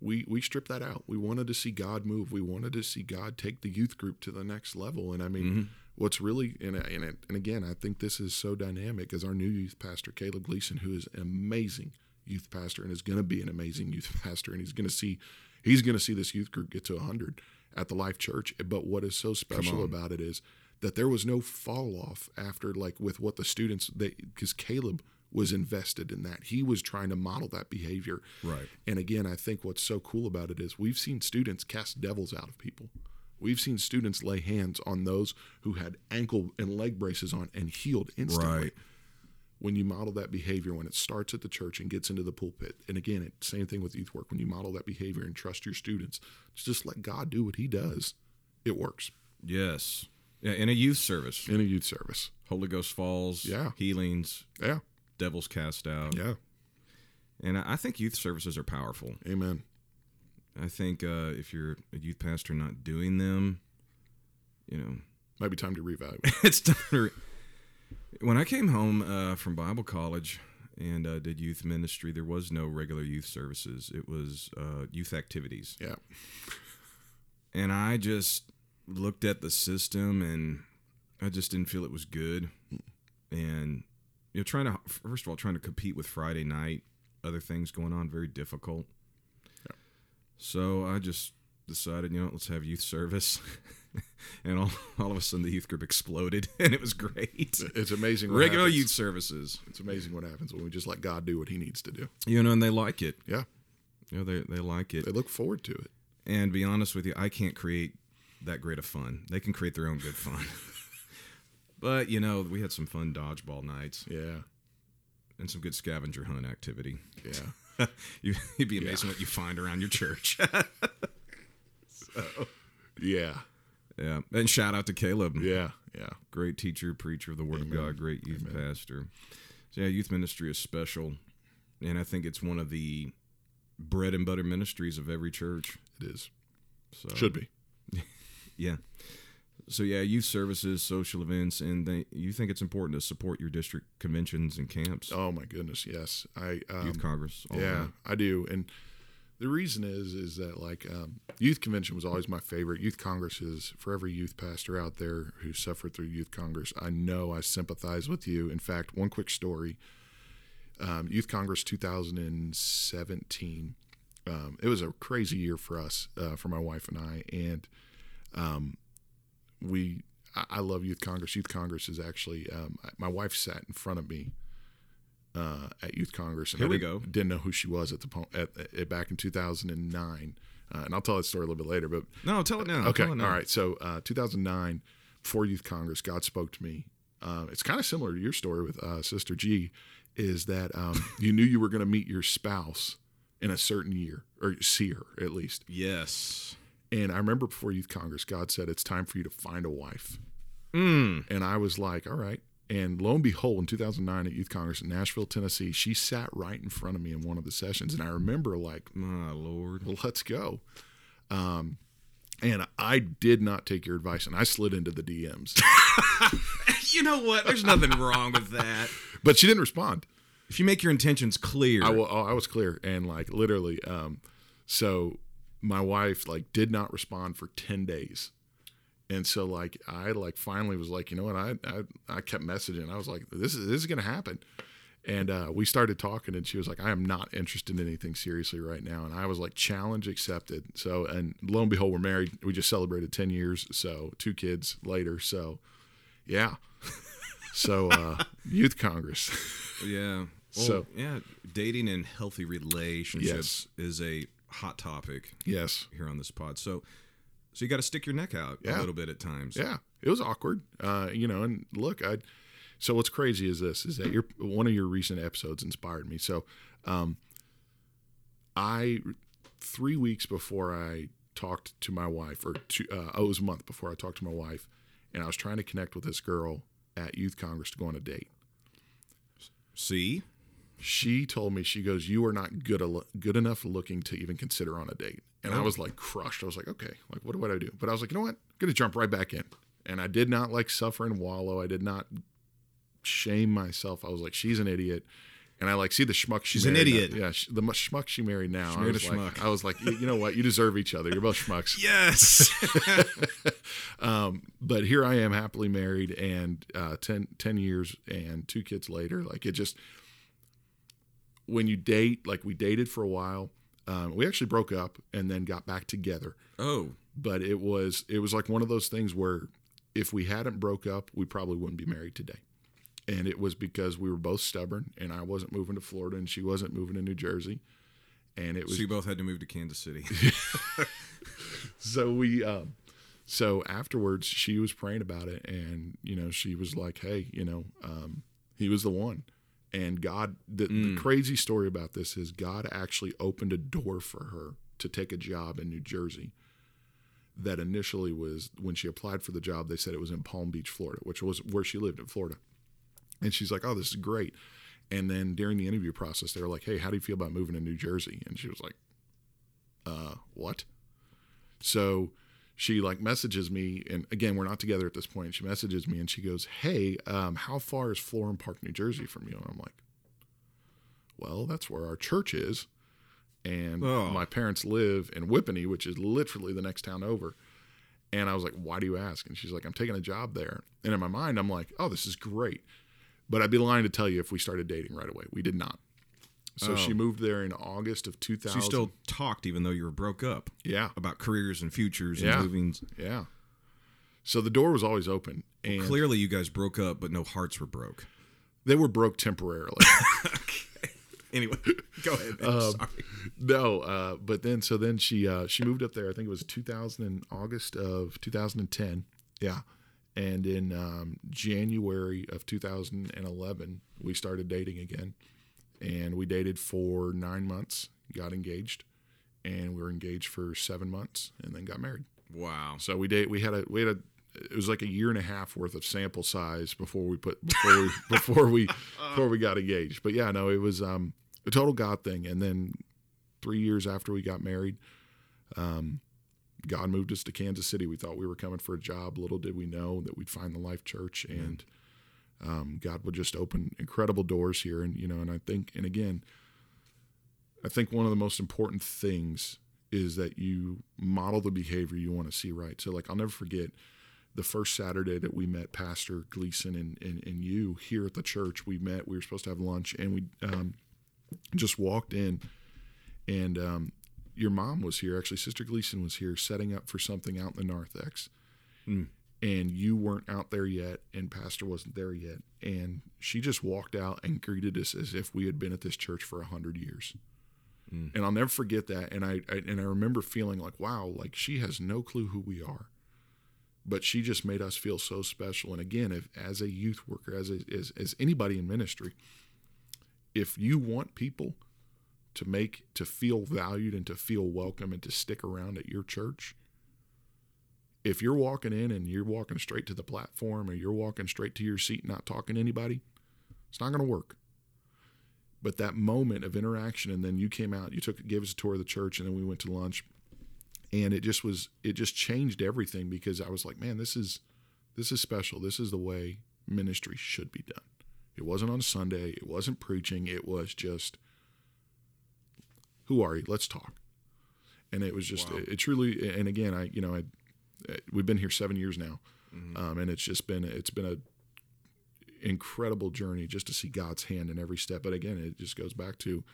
S2: we we stripped that out. We wanted to see God move. We wanted to see God take the youth group to the next level. And I mean, what's really and and and again, I think this is so dynamic is our new youth pastor Caleb Gleason, who is an amazing youth pastor and is going to be an amazing youth [LAUGHS] pastor, and he's going to see he's going to see this youth group get to hundred at the Life Church. But what is so special about it is that there was no fall off after like with what the students they because Caleb was invested in that. He was trying to model that behavior.
S1: Right.
S2: And again, I think what's so cool about it is we've seen students cast devils out of people. We've seen students lay hands on those who had ankle and leg braces on and healed instantly.
S1: Right.
S2: When you model that behavior, when it starts at the church and gets into the pulpit, and again, it, same thing with youth work. When you model that behavior and trust your students, just let God do what He does. It works
S1: Yes. Yeah, in a youth service,
S2: in a youth service.
S1: Holy Ghost falls,
S2: Yeah.
S1: healings,
S2: Yeah,
S1: devils cast out.
S2: yeah,
S1: And I I think youth services are powerful.
S2: Amen.
S1: I think uh, if you're a youth pastor not doing them, you know,
S2: Might be time to reevaluate. [LAUGHS]
S1: it's time to re- when I came home uh, from Bible college and uh, did youth ministry, there was no regular youth services. It was uh, youth activities,
S2: yeah,
S1: and I just looked at the system and I just didn't feel it was good. And you know, trying to first of all trying to compete with Friday night, other things going on, very difficult. So I just decided, you know, let's have youth service, [LAUGHS] and all, all of a sudden the youth group exploded, [LAUGHS] and it was great.
S2: It's amazing. What
S1: Regular
S2: happens.
S1: youth services,
S2: It's amazing what happens when we just let God do what He needs to do.
S1: you know, and they like it.
S2: Yeah,
S1: You know, they they like it.
S2: they look forward to it.
S1: And be honest with you, I can't create that great of fun. They can create their own good fun. [LAUGHS] but you know, we had some fun dodgeball nights
S2: Yeah,
S1: and some good scavenger hunt activity.
S2: yeah. [LAUGHS]
S1: you, you'd be amazed what you find around your church. [LAUGHS]
S2: so, Yeah,
S1: yeah, and shout out to Caleb.
S2: yeah, yeah.
S1: great teacher, preacher of the Word of God, great youth pastor. So yeah, youth ministry is special, and I think it's one of the bread and butter ministries of every church.
S2: It is.
S1: So
S2: Should be. [LAUGHS]
S1: yeah. So yeah, youth services, social events, and they, you think it's important to support your district conventions and camps,
S2: Oh my goodness, yes. I um,
S1: youth congress.
S2: Yeah. I do. And the reason is is that like um, youth convention was always my favorite. Youth congress is for every youth pastor out there who suffered through youth congress. I know I sympathize with you. In fact, one quick story: um, Youth Congress 2017. Um, it was a crazy year for us, uh, for my wife and I, and um, we. I love Youth Congress. Youth Congress is actually um, my wife sat in front of me uh, at Youth Congress, and
S1: Here
S2: I
S1: we
S2: didn't,
S1: go.
S2: didn't know who she was at the po- at, at back in 2009, uh, and I'll tell that story a little bit later. But
S1: No, tell it now.
S2: okay,
S1: it now.
S2: right. So uh, 2009, before Youth Congress, God spoke to me. Uh, it's kind of similar to your story with uh, Sister G, is that um, [LAUGHS] you knew you were going to meet your spouse in a certain year, or see her at least.
S1: Yes.
S2: And I remember before Youth Congress, God said, It's time for you to find a wife.
S1: Mm.
S2: And I was like, All right. And lo and behold, in 2009 at Youth Congress in Nashville, Tennessee, she sat right in front of me in one of the sessions. And I remember, like,
S1: My lord.
S2: well, let's go. Um, and I did not take your advice, and I slid into the DMs. [LAUGHS]
S1: You know what? There's nothing wrong with that.
S2: but she didn't respond.
S1: If you make your intentions clear,
S2: I, oh, I was clear, and like literally, um, so my wife like did not respond for ten days, and so like I like finally was like, you know what, I I, I kept messaging. I was like, this is this is gonna happen, and uh, we started talking, and she was like, I am not interested in anything seriously right now, and I was like, challenge accepted. So and lo and behold, we're married. We just celebrated ten years, so two kids later. So yeah, [LAUGHS] so uh, youth congress.
S1: yeah. Well,
S2: So-
S1: yeah, dating and healthy relationships is a hot topic
S2: yes.
S1: here on this pod. So, so you got to stick your neck out a little bit at times.
S2: Yeah, it was awkward. Uh, you know, and look, I. So what's crazy is this: is that your one of your recent episodes inspired me. So, um, I three weeks before I talked to my wife, or two, uh, oh, it was a month before I talked to my wife, and I was trying to connect with this girl at Youth Congress to go on a date.
S1: See,
S2: She told me she goes, "You are not good al- good enough looking to even consider on a date." And I was like crushed. I was like, "Okay, like what do I do?" But I was like, "You know what? I'm gonna jump right back in." And I did not like suffer and wallow. I did not shame myself. I was like, "She's an idiot." And I like see the schmuck she
S1: She's an
S2: now-
S1: idiot.
S2: Yeah, sh- the mu- schmuck she married now. I
S1: married
S2: was
S1: a
S2: like,
S1: schmuck.
S2: I was like, you, you know what? You deserve each other. You're both schmucks. [LAUGHS]
S1: yes, [LAUGHS]
S2: Um, but here I am happily married and uh, 10, 10 years and two kids later. Like it just, when you date, like we dated for a while, um, we actually broke up and then got back together.
S1: oh,
S2: But it was, it was like one of those things where if we hadn't broke up, we probably wouldn't be married today. And it was because we were both stubborn and I wasn't moving to Florida and she wasn't moving to New Jersey. And it was
S1: so you both had to move to Kansas City. [LAUGHS]
S2: so we um so afterwards she was praying about it and you know she was like hey you know um he was the one and god the, the crazy story about this is god actually opened a door for her to take a job in new jersey that initially was when she applied for the job they said it was in palm beach florida which was where she lived in florida. And she's like oh this is great. And then during the interview process they were like hey how do you feel about moving to new jersey? And she was like uh what? So she like messages me, and again, we're not together at this point. She messages me and she goes, "Hey, um, how far is Florham Park, New Jersey, from you?" And I'm like, "Well, that's where our church is, and
S1: Oh.
S2: my parents live in Whippany, which is literally the next town over." And I was like, "Why do you ask?" And she's like, "I'm taking a job there." And in my mind, I'm like, "Oh, this is great." But I'd be lying to tell you if we started dating right away. We did not. So
S1: Oh.
S2: she moved there in August of 2000.
S1: So you still talked even though you were broke up
S2: yeah,
S1: about careers and futures
S2: Yeah.
S1: and moving.
S2: yeah. So the door was always open, and
S1: Clearly, you guys broke up, but no hearts were broke.
S2: they were broke temporarily. [LAUGHS] okay.
S1: Anyway, go ahead. Man.
S2: Um,
S1: Sorry.
S2: no, uh, but then so then she uh, she moved up there. I think it was 2000 in August of 2010. Yeah, and in um, January of 2011 we started dating again, and we dated for nine months, got engaged, and we were engaged for seven months, and then got married.
S1: Wow.
S2: So we date we had a we had a it was like a year and a half worth of sample size before we put before we [LAUGHS] before we before we got engaged. But yeah, no, it was um a total God thing. And then three years after we got married, um, God moved us to Kansas City. We thought we were coming for a job. Little did we know that we'd find the Life Church and um, God would just open incredible doors here. And you know, and I think and again, I think one of the most important things is that you model the behavior you want to see right. So like I'll never forget the first Saturday that we met Pastor Gleason and, and, and you here at the church. We met, we were supposed to have lunch and we um, just walked in and um, your mom was here. Actually, Sister Gleason was here setting up for something out in the narthex.
S1: Mm.
S2: And you weren't out there yet, and Pastor wasn't there yet. And she just walked out and greeted us as if we had been at this church for a hundred years mm. and I'll never forget that. And I, I and I remember feeling like, wow, like she has no clue who we are, but she just made us feel so special. And again, if as a youth worker, as a, as as anybody in ministry, if you want people to make to feel valued and to feel welcome and to stick around at your church, if you're walking in and you're walking straight to the platform or you're walking straight to your seat, not talking to anybody, it's not going to work. But that moment of interaction and then you came out you took gave us a tour of the church and then we went to lunch. And it just was it just changed everything because i was like man this is this is special. This is the way ministry should be done. It wasn't on sunday. It wasn't preaching. It was just who are you? Let's talk. And it was just
S1: Wow.
S2: it, it truly and again i you know i we've been here seven years now um, and it's just been it's been a incredible journey just to see God's hand in every step. But again, it just goes back to,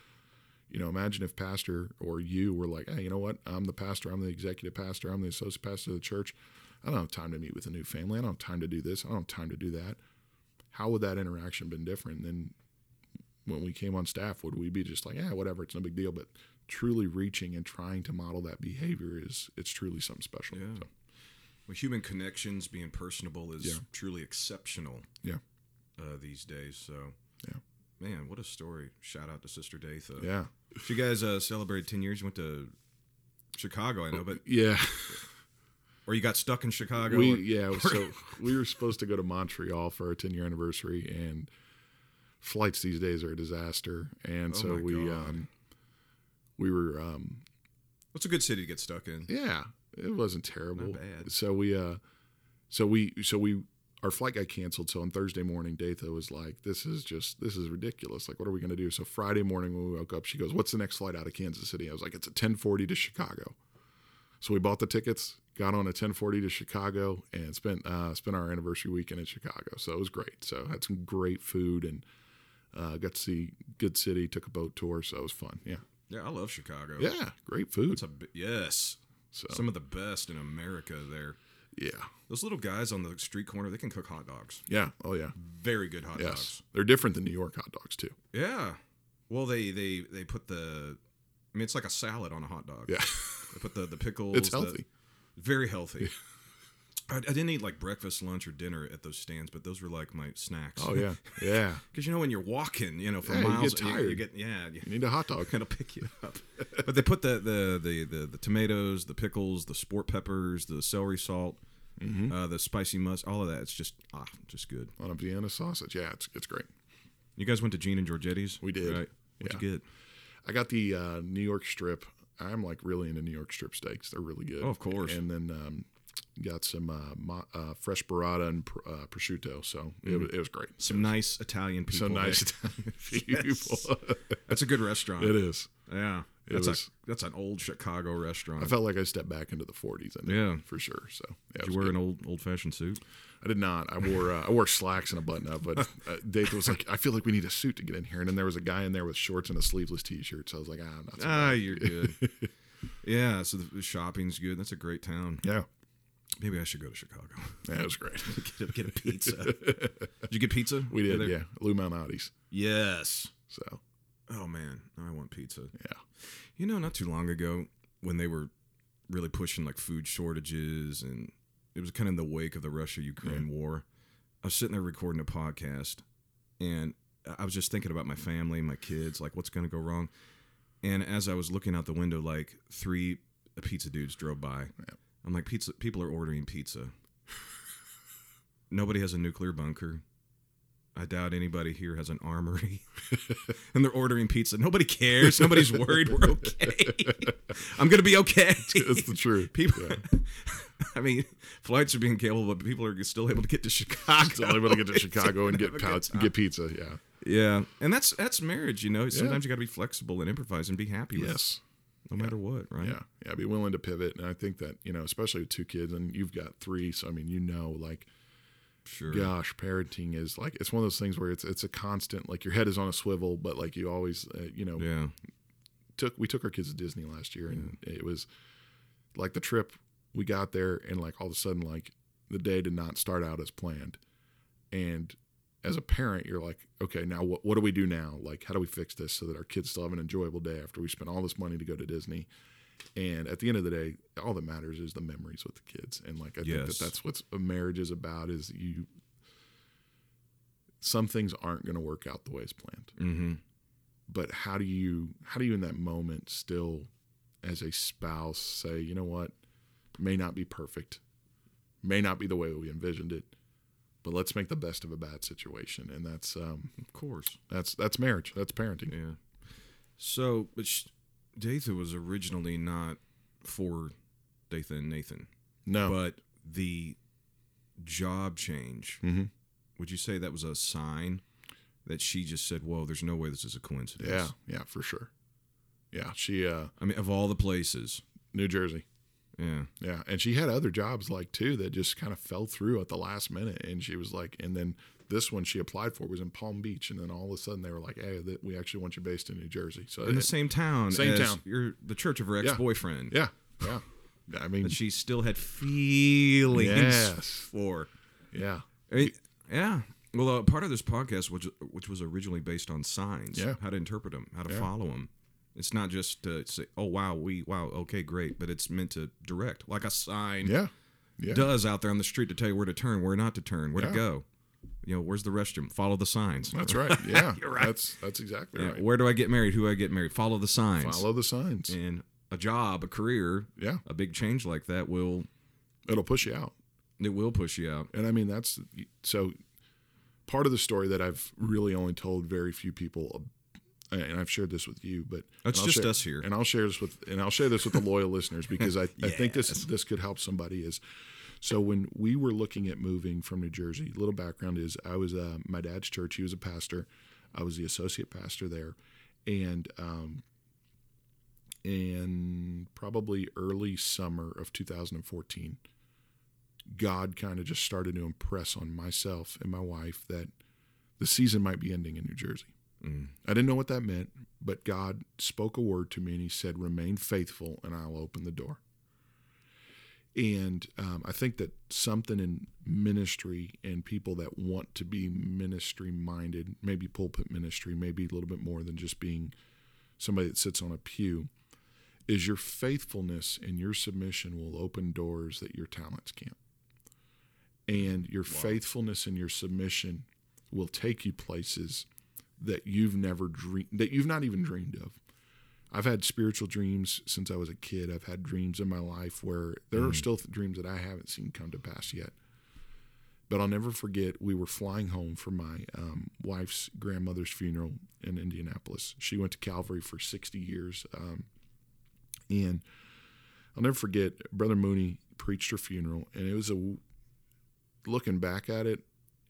S2: you know, imagine if pastor or you were like, hey, you know what? I'm the pastor. I'm the executive pastor. I'm the associate pastor of the church. I don't have time to meet with a new family. I don't have time to do this. I don't have time to do that. How would that interaction been different than when we came on staff? Would we be just like, yeah, whatever, it's no big deal. But truly reaching and trying to model that behavior is it's truly something special.
S1: Yeah.
S2: So,
S1: Well, human connections, being personable, is
S2: Yeah.
S1: truly exceptional.
S2: Yeah.
S1: Uh, these days. So.
S2: Yeah.
S1: Man, what a story! Shout out to Sister Datha.
S2: yeah.
S1: So you guys uh, celebrated ten years. You went to Chicago, I know, but [LAUGHS]
S2: Yeah.
S1: or you got stuck in Chicago.
S2: We
S1: or-
S2: yeah, [LAUGHS] so we were supposed to go to Montreal for our 10 year anniversary, and flights these days are a disaster. And
S1: Oh
S2: so we um, we were um,
S1: What's a good city to get stuck in?
S2: yeah, it wasn't terrible. So we uh, so we so we our flight got canceled. So on Thursday morning, Datha was like, "This is just this is ridiculous. Like, what are we going to do?" So Friday morning when we woke up, she goes, "What's the next flight out of Kansas City?" I was like, "It's a 10:40 to Chicago." So we bought the tickets, got on a 10:40 to Chicago, and spent uh, spent our anniversary weekend in Chicago. So it was great. So had some great food and uh, got to see good city. Took a boat tour, so it was fun. Yeah,
S1: Yeah, I love Chicago.
S2: yeah, great food.
S1: It's a yes.
S2: So
S1: Some of the best in America there.
S2: yeah,
S1: Those little guys on the street corner, they can cook hot dogs.
S2: yeah, oh yeah,
S1: Very good hot
S2: yes.
S1: dogs.
S2: They're different than New York hot dogs too.
S1: Yeah. Well, they they they put the. I mean, it's like a salad on a hot dog.
S2: Yeah,
S1: They put the the pickles.
S2: it's
S1: the-
S2: healthy.
S1: very healthy. I, I didn't eat like breakfast, lunch, or dinner at those stands, but those were like my snacks.
S2: Oh yeah, [LAUGHS] yeah.
S1: Because you know when you're walking, you know for
S2: Yeah, you
S1: miles,
S2: get
S1: you, you get yeah, you,
S2: You need a hot dog. [LAUGHS]
S1: it'll pick you up. but they put the the, the the the tomatoes, the pickles, the sport peppers, the celery salt,
S2: Mm-hmm.
S1: uh, the spicy must, all of that. It's just ah, just good.
S2: on a Vienna sausage. Yeah, it's it's great.
S1: You guys went to Gene and Georgetti's.
S2: We did.
S1: Right? What'd
S2: Yeah.
S1: you get?
S2: I got the uh, New York strip. I'm like really into New York strip steaks. They're really good.
S1: Oh, of course.
S2: And then um, got some uh, mo- uh, fresh burrata and pr- uh, prosciutto. So it, was, it was great.
S1: Some nice Italian people.
S2: so nice
S1: there.
S2: Italian [LAUGHS] people.
S1: That's a good restaurant.
S2: it is.
S1: Yeah.
S2: It
S1: That's
S2: was.
S1: a that's an old Chicago restaurant.
S2: I felt like I stepped back into the 40s. And
S1: Yeah.
S2: for sure. So yeah, was
S1: you wear
S2: good.
S1: an old old fashioned suit?
S2: I did not. I wore uh, I wore slacks and a button up, but uh, Dave was like, "I feel like we need a suit to get in here." And then there was a guy in there with shorts and a sleeveless T-shirt. So I was like, "Ah, I'm not." So
S1: Ah,
S2: bad."
S1: you're good. [LAUGHS] yeah, so the shopping's good. That's a great town.
S2: yeah,
S1: Maybe I should go to Chicago. [LAUGHS]
S2: That was great. [LAUGHS]
S1: get, a, get a pizza. did you get pizza?
S2: We did, yeah. Lou Malnati's.
S1: Yes.
S2: So
S1: Oh man, I want pizza.
S2: yeah,
S1: You know, not too long ago when they were really pushing like food shortages and it was kind of in the wake of the Russia Ukraine war. I was sitting there recording a podcast and I was just thinking about my family, my kids, like what's going to go wrong. And as I was looking out the window, like three pizza dudes drove by. I'm like, pizza. People are ordering pizza. Nobody has a nuclear bunker. I doubt anybody here has an armory. [LAUGHS] and they're ordering pizza. Nobody cares. Nobody's worried. We're okay. [LAUGHS] I'm gonna be okay.
S2: it's the truth.
S1: People.
S2: Yeah. [LAUGHS]
S1: I mean, flights are being canceled, but people are still able to get to Chicago.
S2: Still able to get to Chicago and get
S1: a good
S2: pouch,
S1: time.
S2: get pizza. Yeah.
S1: Yeah, and that's that's marriage. You know, sometimes you got to be flexible and improvise and be happy with,
S2: Yes.
S1: No matter what, right?
S2: Yeah. Yeah. Be willing to pivot, and I think that you know, especially with two kids, and you've got three, so I mean, you know, like
S1: Sure.
S2: gosh, parenting is like it's one of those things where it's it's a constant. Like your head is on a swivel, but like you always, uh, you know,
S1: Yeah.
S2: took we took our kids to Disney last year, and it was like the trip. We got there, and like all of a sudden, like the day did not start out as planned. And as a parent, you're like, okay, now what? What do we do now? Like, how do we fix this so that our kids still have an enjoyable day after we spent all this money to go to Disney? And at the end of the day, all that matters is the memories with the kids. And like, I think that that's what a marriage is about. Is you. Some things aren't going to work out the way it's planned
S1: Mm-hmm.
S2: but how do you how do you in that moment still as a spouse say you know what may not be perfect may not be the way we envisioned it but let's make the best of a bad situation and that's um
S1: Of course.
S2: that's that's marriage that's parenting
S1: Yeah. So, but sh- Dathan was originally not for Dathan and Nathan,
S2: no
S1: but the job change.
S2: Mhm.
S1: Would you say that was a sign that she just said, "Whoa, there's no way this is a coincidence"?
S2: yeah yeah for sure yeah she uh
S1: I mean, of all the places.
S2: new jersey
S1: Yeah.
S2: yeah and she had other jobs like too that just kind of fell through at the last minute and she was like and then this one she applied for was in palm beach and then all of a sudden they were like hey that we actually want you based in new jersey so
S1: In the same town.
S2: Same town.
S1: Your the church of her ex-boyfriend.
S2: Yeah, yeah. I mean,
S1: she still had feelings
S2: Yes.
S1: for.
S2: yeah,
S1: I mean, yeah. Well, uh, part of this podcast, which which was originally based on signs,
S2: Yeah.
S1: how to interpret them, how to
S2: Yeah.
S1: follow them. It's not just to say, "Oh wow, we wow, okay, great," but it's meant to direct, like a sign
S2: yeah, yeah.
S1: does out there on the street to tell you where to turn, where not to turn, where
S2: Yeah.
S1: to go. You know, where's the restroom? Follow the signs.
S2: That's right. [LAUGHS] Yeah,
S1: You're right.
S2: That's that's exactly
S1: Yeah,
S2: right.
S1: Where do I get married? Who do I get married? Follow the signs.
S2: Follow the signs.
S1: And a job, a career,
S2: Yeah,
S1: a big change like that will
S2: it'll push you out.
S1: it will push you out.
S2: And I mean, that's so. Part of the story that I've really only told very few people, and I've shared this with you, but
S1: It's just
S2: share-
S1: us here.
S2: and I'll share this with and I'll share this with the loyal [LAUGHS] listeners because I, I think this this could help somebody. Is so when we were looking at moving from New Jersey, little background is I was uh, my dad's church. He was a pastor. I was the associate pastor there, and um, in probably early summer of 2014, God kind of just started to impress on myself and my wife that the season might be ending in New Jersey.
S1: Mm.
S2: I didn't know what that meant, but God spoke a word to me and He said, Remain faithful and I'll open the door. And um, I think that something in ministry and people that want to be ministry minded, maybe pulpit ministry, maybe a little bit more than just being somebody that sits on a pew, is your faithfulness and your submission will open doors that your talents can't. And your faithfulness and your submission will take you places that you've never dreamed that you've not even dreamed of. I've had spiritual dreams since I was a kid. I've had dreams in my life where there are still th- dreams that I haven't seen come to pass yet. But I'll never forget we were flying home from my um, wife's grandmother's funeral in Indianapolis. She went to Calvary for 60 years. Um, and I'll never forget, Brother Mooney preached her funeral, and it was a, looking back at it,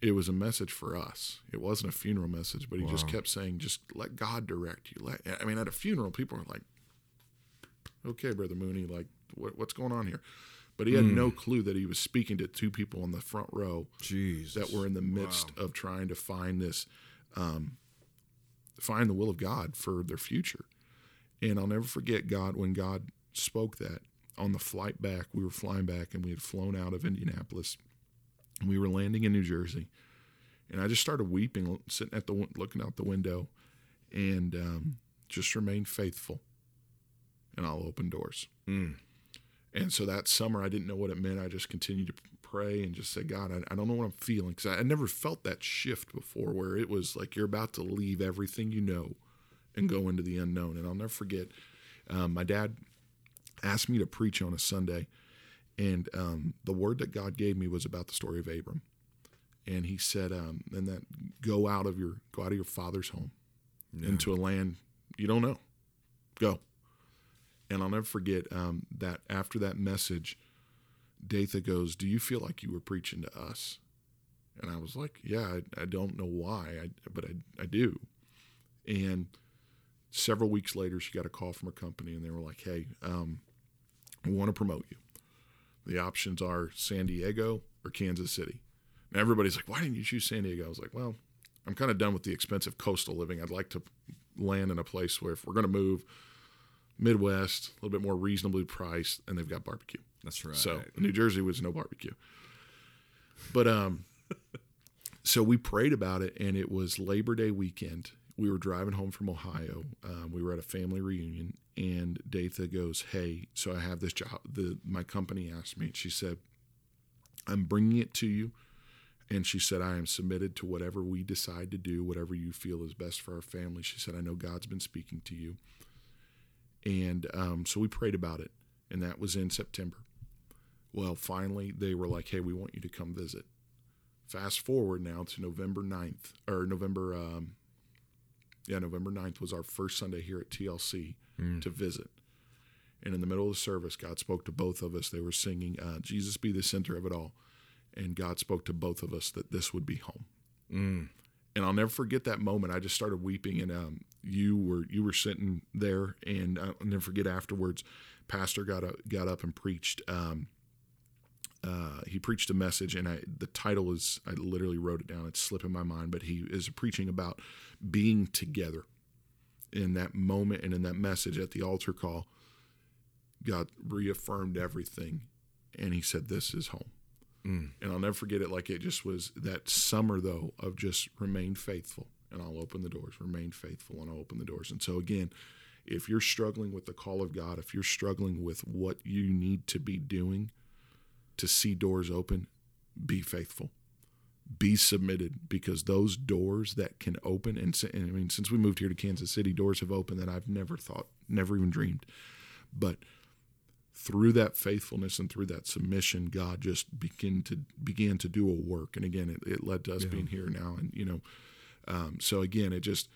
S2: it was a message for us. It wasn't a funeral message, but he just kept saying, just let God direct you. Let, I mean, at a funeral, people are like, okay, brother Mooney, like what, what's going on here? But he had no clue that he was speaking to two people in the front row
S1: Jesus.
S2: that were in the midst of trying to find this, um, find the will of God for their future. And I'll never forget God when God spoke that on the flight back. We were flying back, and we had flown out of Indianapolis, we were landing in New Jersey. And I just started weeping, sitting at the looking out the window, and um, just remain faithful, and I'll open doors.
S1: Mm.
S2: And so that summer, I didn't know what it meant. I just continued to pray and just say, God, I, I don't know what I'm feeling because I, I never felt that shift before where it was like you're about to leave everything you know and go into the unknown. And I'll never forget, um, my dad asked me to preach on a Sunday, and um, the word that God gave me was about the story of Abram. And he said, um, and that go out of your go out of your father's home into a land you don't know. Go. And I'll never forget um, that after that message, Datha goes, Do you feel like you were preaching to us? And I was like, Yeah, I, I don't know why, I, but I, I do. And several weeks later, she got a call from her company, and they were like, Hey, um, we want to promote you. The options are San Diego or Kansas City. And everybody's like, Why didn't you choose San Diego? I was like, Well, I'm kind of done with the expensive coastal living. I'd like to land in a place where if we're going to move, Midwest, a little bit more reasonably priced, and they've got barbecue.
S1: That's right.
S2: So New Jersey was no barbecue. But um, [LAUGHS] so we prayed about it, and it was Labor Day weekend. We were driving home from Ohio. Um, we were at a family reunion, and Datha goes, "Hey, so I have this job. The my company asked me. She said, I'm bringing it to you." And she said, I am submitted to whatever we decide to do, whatever you feel is best for our family. She said, I know God's been speaking to you. And um, so we prayed about it, and that was in September. Well, finally, they were like, hey, we want you to come visit. Fast forward now to November 9th, or November, um, yeah, November 9th was our first Sunday here at TLC to visit. And in the middle of the service, God spoke to both of us. They were singing, uh, Jesus be the center of it all. And God spoke to both of us that this would be home
S1: Mm.
S2: and I'll never forget that moment. I just started weeping, and um, you were you were sitting there, and I'll never forget afterwards. Pastor got up, got up and preached. Um, uh, he preached a message, and I, the title is I literally wrote it down. It's slipping my mind, but he is preaching about being together. In that moment and in that message at the altar call, God reaffirmed everything, and He said, "This is home."
S1: Mm.
S2: And I'll never forget it like it just was that summer though of just remain faithful and I'll open the doors, remain faithful and I'll open the doors. And so again, if you're struggling with the call of God, if you're struggling with what you need to be doing to see doors open, be faithful. Be submitted because those doors that can open and, and I mean since we moved here to Kansas City, doors have opened that I've never thought, never even dreamed. But through that faithfulness and through that submission, God just began to began to do a work. And again, it, it led to us being here now. And you know, um, so again, it just,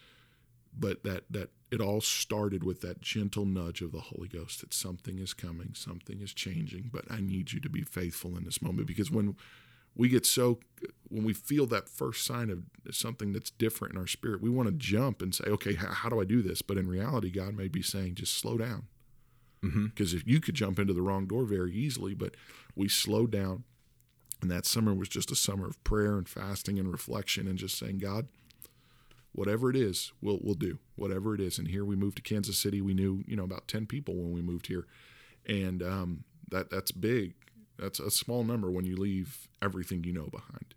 S2: but that that it all started with that gentle nudge of the Holy Ghost that something is coming, something is changing. But I need you to be faithful in this moment because when we get so when we feel that first sign of something that's different in our spirit, we want to jump and say, okay, how, how do I do this? But in reality, God may be saying, just slow down
S1: Mm-hmm.
S2: because if you could jump into the wrong door very easily, but we slowed down. And that summer was just a summer of prayer and fasting and reflection and just saying, God, whatever it is, we'll we'll do whatever it is. And here we moved to Kansas City. We knew you know about ten people when we moved here, and um, that that's big. That's a small number when you leave everything you know behind.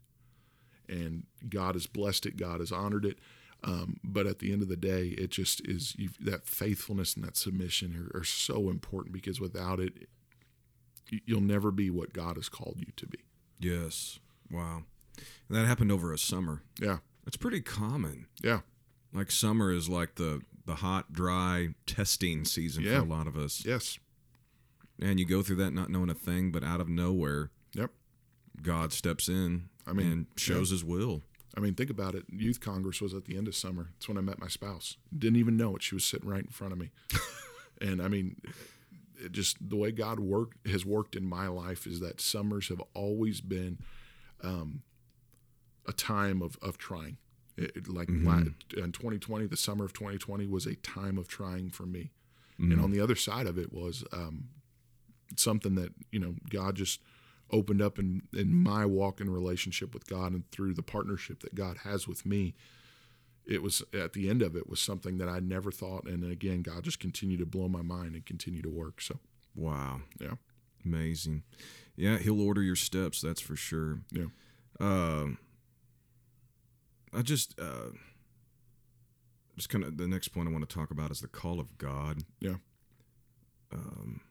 S2: And God has blessed it. God has honored it. Um, but at the end of the day, it just is you've, that faithfulness and that submission are, are so important because without it, you- you'll never be what God has called you to be.
S1: Yes. Wow. And that happened over a summer.
S2: Yeah,
S1: It's pretty common.
S2: yeah,
S1: Like summer is like the the hot, dry testing season
S2: Yeah.
S1: for a lot of us.
S2: yes,
S1: And you go through that not knowing a thing, but out of nowhere,
S2: yep.
S1: God steps in
S2: I mean,
S1: and shows his will.
S2: I mean, think about it. Youth Congress was at the end of summer. It's when I met my spouse. Didn't even know it. She was sitting right in front of me. [LAUGHS] and I mean, it just the way God worked has worked in my life is that summers have always been um, a time of of trying. It, it- like la- in 2020, the summer of 2020 was a time of trying for me. And on the other side of it was um, something that you know God just opened up in in my walk in relationship with God and through the partnership that God has with me. It was at the end of it was something that I never thought, and again, God just continued to blow my mind and continue to work. So
S1: Wow.
S2: yeah,
S1: Amazing. Yeah, he'll order your steps, that's for sure.
S2: yeah,
S1: Um, I just, uh, just kind of the next point I want to talk about is the call of God.
S2: yeah,
S1: Um,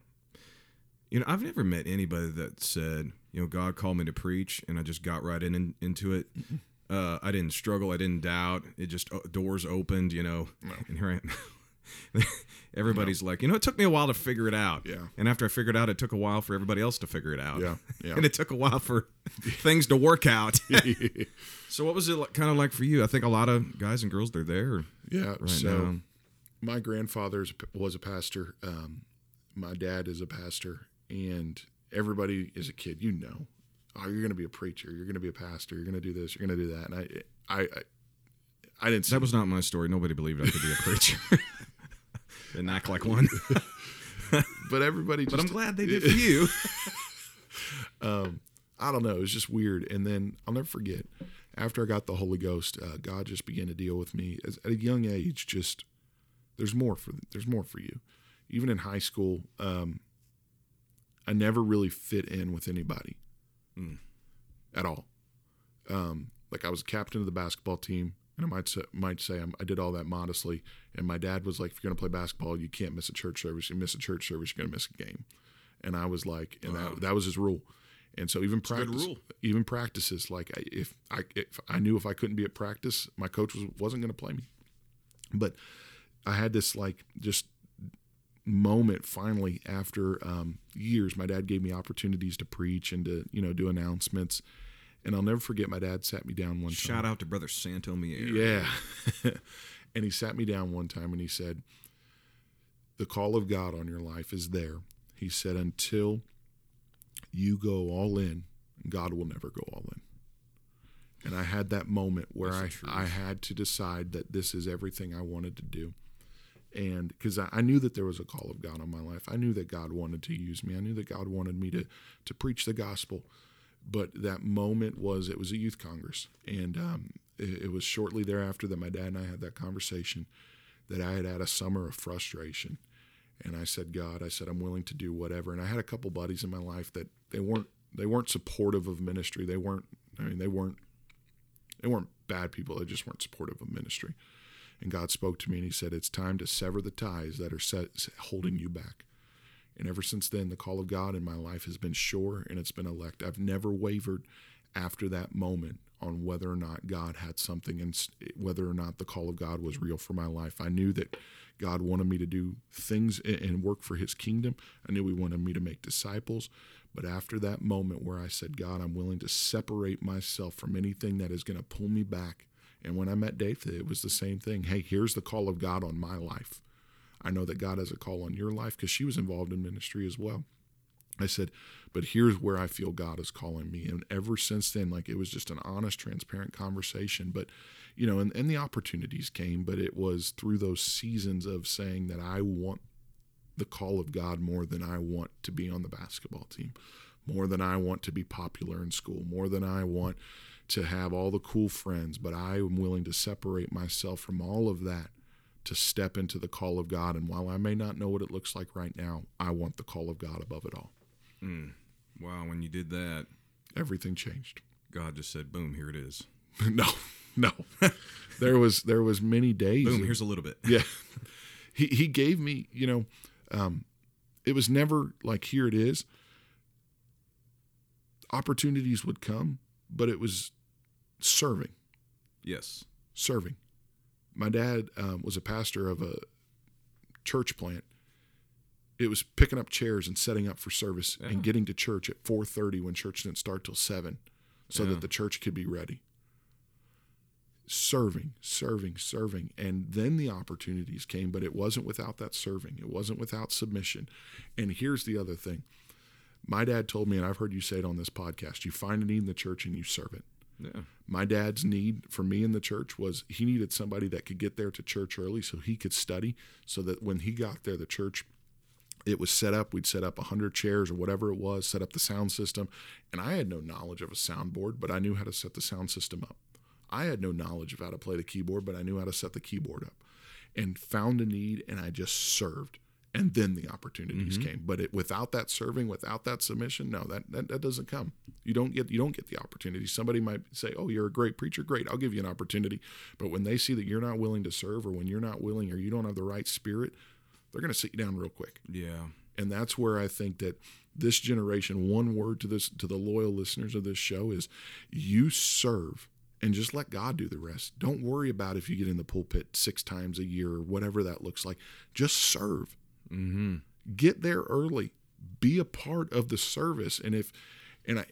S1: you know, I've never met anybody that said, you know, God called me to preach, and I just got right in, in into it. Uh, I didn't struggle. I didn't doubt. It just uh, doors opened, you know.
S2: No.
S1: And here I am. [LAUGHS] Everybody's like, you know, it took me a while to figure it out.
S2: Yeah.
S1: And after I figured it out, it took a while for everybody else to figure it out.
S2: yeah, [LAUGHS] yeah.
S1: And it took a while for things to work out. [LAUGHS] so, what was it like, kind of like for you? I think a lot of guys and girls they're there
S2: yeah.
S1: right
S2: so
S1: now.
S2: my grandfather was a pastor. Um, my dad is a pastor, and everybody is a kid. You know, oh, you're going to be a preacher. You're going to be a pastor. You're going to do this. You're going to do that. And I, I, I, I didn't.
S1: That was not my story. Nobody believed I could be a preacher. [LAUGHS] Didn't act like one. [LAUGHS]
S2: but everybody. Just,
S1: But I'm glad they [LAUGHS] did for you.
S2: um, I don't know. It was just weird. And then I'll never forget. After I got the Holy Ghost, uh, God just began to deal with me As, at a young age. Just there's more for there's more for you. Even in high school, um, I never really fit in with anybody
S1: Mm.
S2: at all. Um, like I was captain of the basketball team, and I might say, might say I'm, I did all that modestly. And my dad was like, "If you're going to play basketball, you can't miss a church service. You miss a church service, you're going to miss a game." And I was like, and
S1: Wow.
S2: that, that was his rule. And so even
S1: a
S2: practice,
S1: rule.
S2: even practices, like if I if I knew if I couldn't be at practice, my coach was wasn't going to play me. But I had this like just moment finally after um, years. My dad gave me opportunities to preach and to you know do announcements, and I'll never forget. My dad sat me down one time.
S1: Shout out to brother Santo Mier.
S2: Yeah. [LAUGHS] and he sat me down one time and he said, The call of God on your life is there. He said, Until you go all in, God will never go all in. And I had that moment where
S1: That's
S2: I. I had to decide that this is everything I wanted to do. And because I, I knew that there was a call of God on my life, I knew that God wanted to use me. I knew that God wanted me to, to preach the gospel. But that moment was it was a youth congress and um, it, it was shortly thereafter that my dad and i had that conversation that i had had a summer of frustration. And i said god i said i'm willing to do whatever. And i had a couple buddies in my life that they weren't they weren't supportive of ministry. They weren't i mean they weren't they weren't bad people. They just weren't supportive of ministry and god spoke to me and he said it's time to sever the ties that are set, holding you back and ever since then, the call of God in my life has been sure and it's been elect. I've never wavered after that moment on whether or not God had something and whether or not the call of God was real for my life. I knew that God wanted me to do things and work for his kingdom. I knew he wanted me to make disciples. But after that moment where I said, God, I'm willing to separate myself from anything that is going to pull me back. And when I met David, it was the same thing. Hey, here's the call of God on my life. I know that God has a call on your life because she was involved in ministry as well. I said, but here's where I feel God is calling me. And ever since then, like it was just an honest, transparent conversation. But, you know, and, and the opportunities came, but it was through those seasons of saying that I want the call of God more than I want to be on the basketball team, more than I want to be popular in school, more than I want to have all the cool friends. But I am willing to separate myself from all of that to step into the call of God. And while I may not know what it looks like right now, I want the call of God above it all.
S1: Mm. Wow, when you did that,
S2: Everything changed.
S1: God just said, "Boom, here it is. [LAUGHS]
S2: no, no. [LAUGHS] there was there was many days.
S1: Boom,
S2: of-
S1: here's a little bit." [LAUGHS]
S2: yeah. He he gave me, you know, um, it was never like here it is. Opportunities would come, but it was serving.
S1: Yes.
S2: serving. My dad um, was a pastor of a church plant. It was picking up chairs and setting up for service
S1: Yeah.
S2: and getting to church at 4:30 when church didn't start till 7 so
S1: Yeah.
S2: that the church could be ready. Serving, serving, serving. And then the opportunities came, but it wasn't without that serving. It wasn't without submission. And here's the other thing. My dad told me, and I've heard you say it on this podcast, you find a need in the church and you serve it.
S1: Yeah.
S2: My dad's need for me in the church was he needed somebody that could get there to church early so he could study, so that when he got there, the church it was set up. We'd set up a 100 chairs or whatever it was, set up the sound system. And I had no knowledge of a soundboard, but I knew how to set the sound system up. I had no knowledge of how to play the keyboard, but I knew how to set the keyboard up and found a need and I just served. And then the opportunities mm-hmm. came. But it, without that serving, without that submission, no, that, that that doesn't come. You don't get you don't get the opportunity. Somebody might say, "Oh, you're a great preacher. Great, I'll give you an opportunity." But when they see that you're not willing to serve, or when you're not willing, or you don't have the right spirit, they're going to sit you down real quick
S1: Yeah.
S2: and that's where I think that this generation, one word to this to the loyal listeners of this show is you serve and just let God do the rest. Don't worry about if you get in the pulpit six times a year or whatever that looks like. Just serve.
S1: Mm-hmm.
S2: Get there early. Be a part of the service. And if and I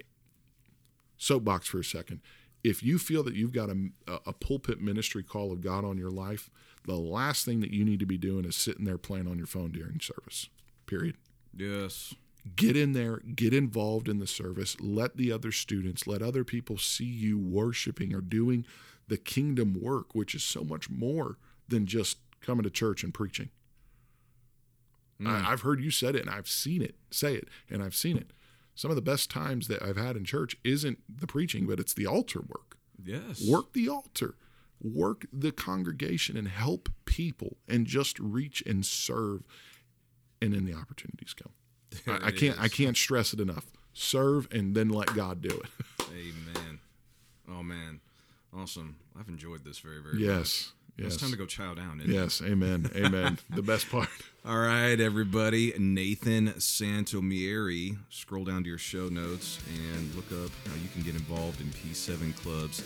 S2: soapbox for a second. If you feel that you've got a, a pulpit ministry call of God on your life, the last thing that you need to be doing is sitting there playing on your phone during service. Period
S1: Yes.
S2: get in there, get involved in the service, let the other students, let other people see you worshiping or doing the kingdom work, which is so much more than just coming to church and preaching. I, hmm. I've heard you said it and I've seen it, say it, and I've seen it. Some of the best times that I've had in church isn't the preaching, but it's the altar work.
S1: Yes.
S2: Work the altar, work the congregation, and help people, and just reach and serve, and then the opportunities come. I, I can't I can't stress it enough. Serve and then let God do it. [LAUGHS]
S1: Amen. Oh man, awesome. I've enjoyed this very very. much.
S2: Yes.
S1: It's time to go chow down. yes. It?
S2: Amen. [LAUGHS] Amen. the best part.
S1: All right, everybody. Nathan Santomieri. Scroll down to your show notes and look up how you can get involved in P7 clubs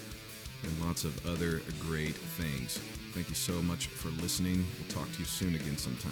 S1: and lots of other great things. Thank you so much for listening. We'll talk to you soon again sometime.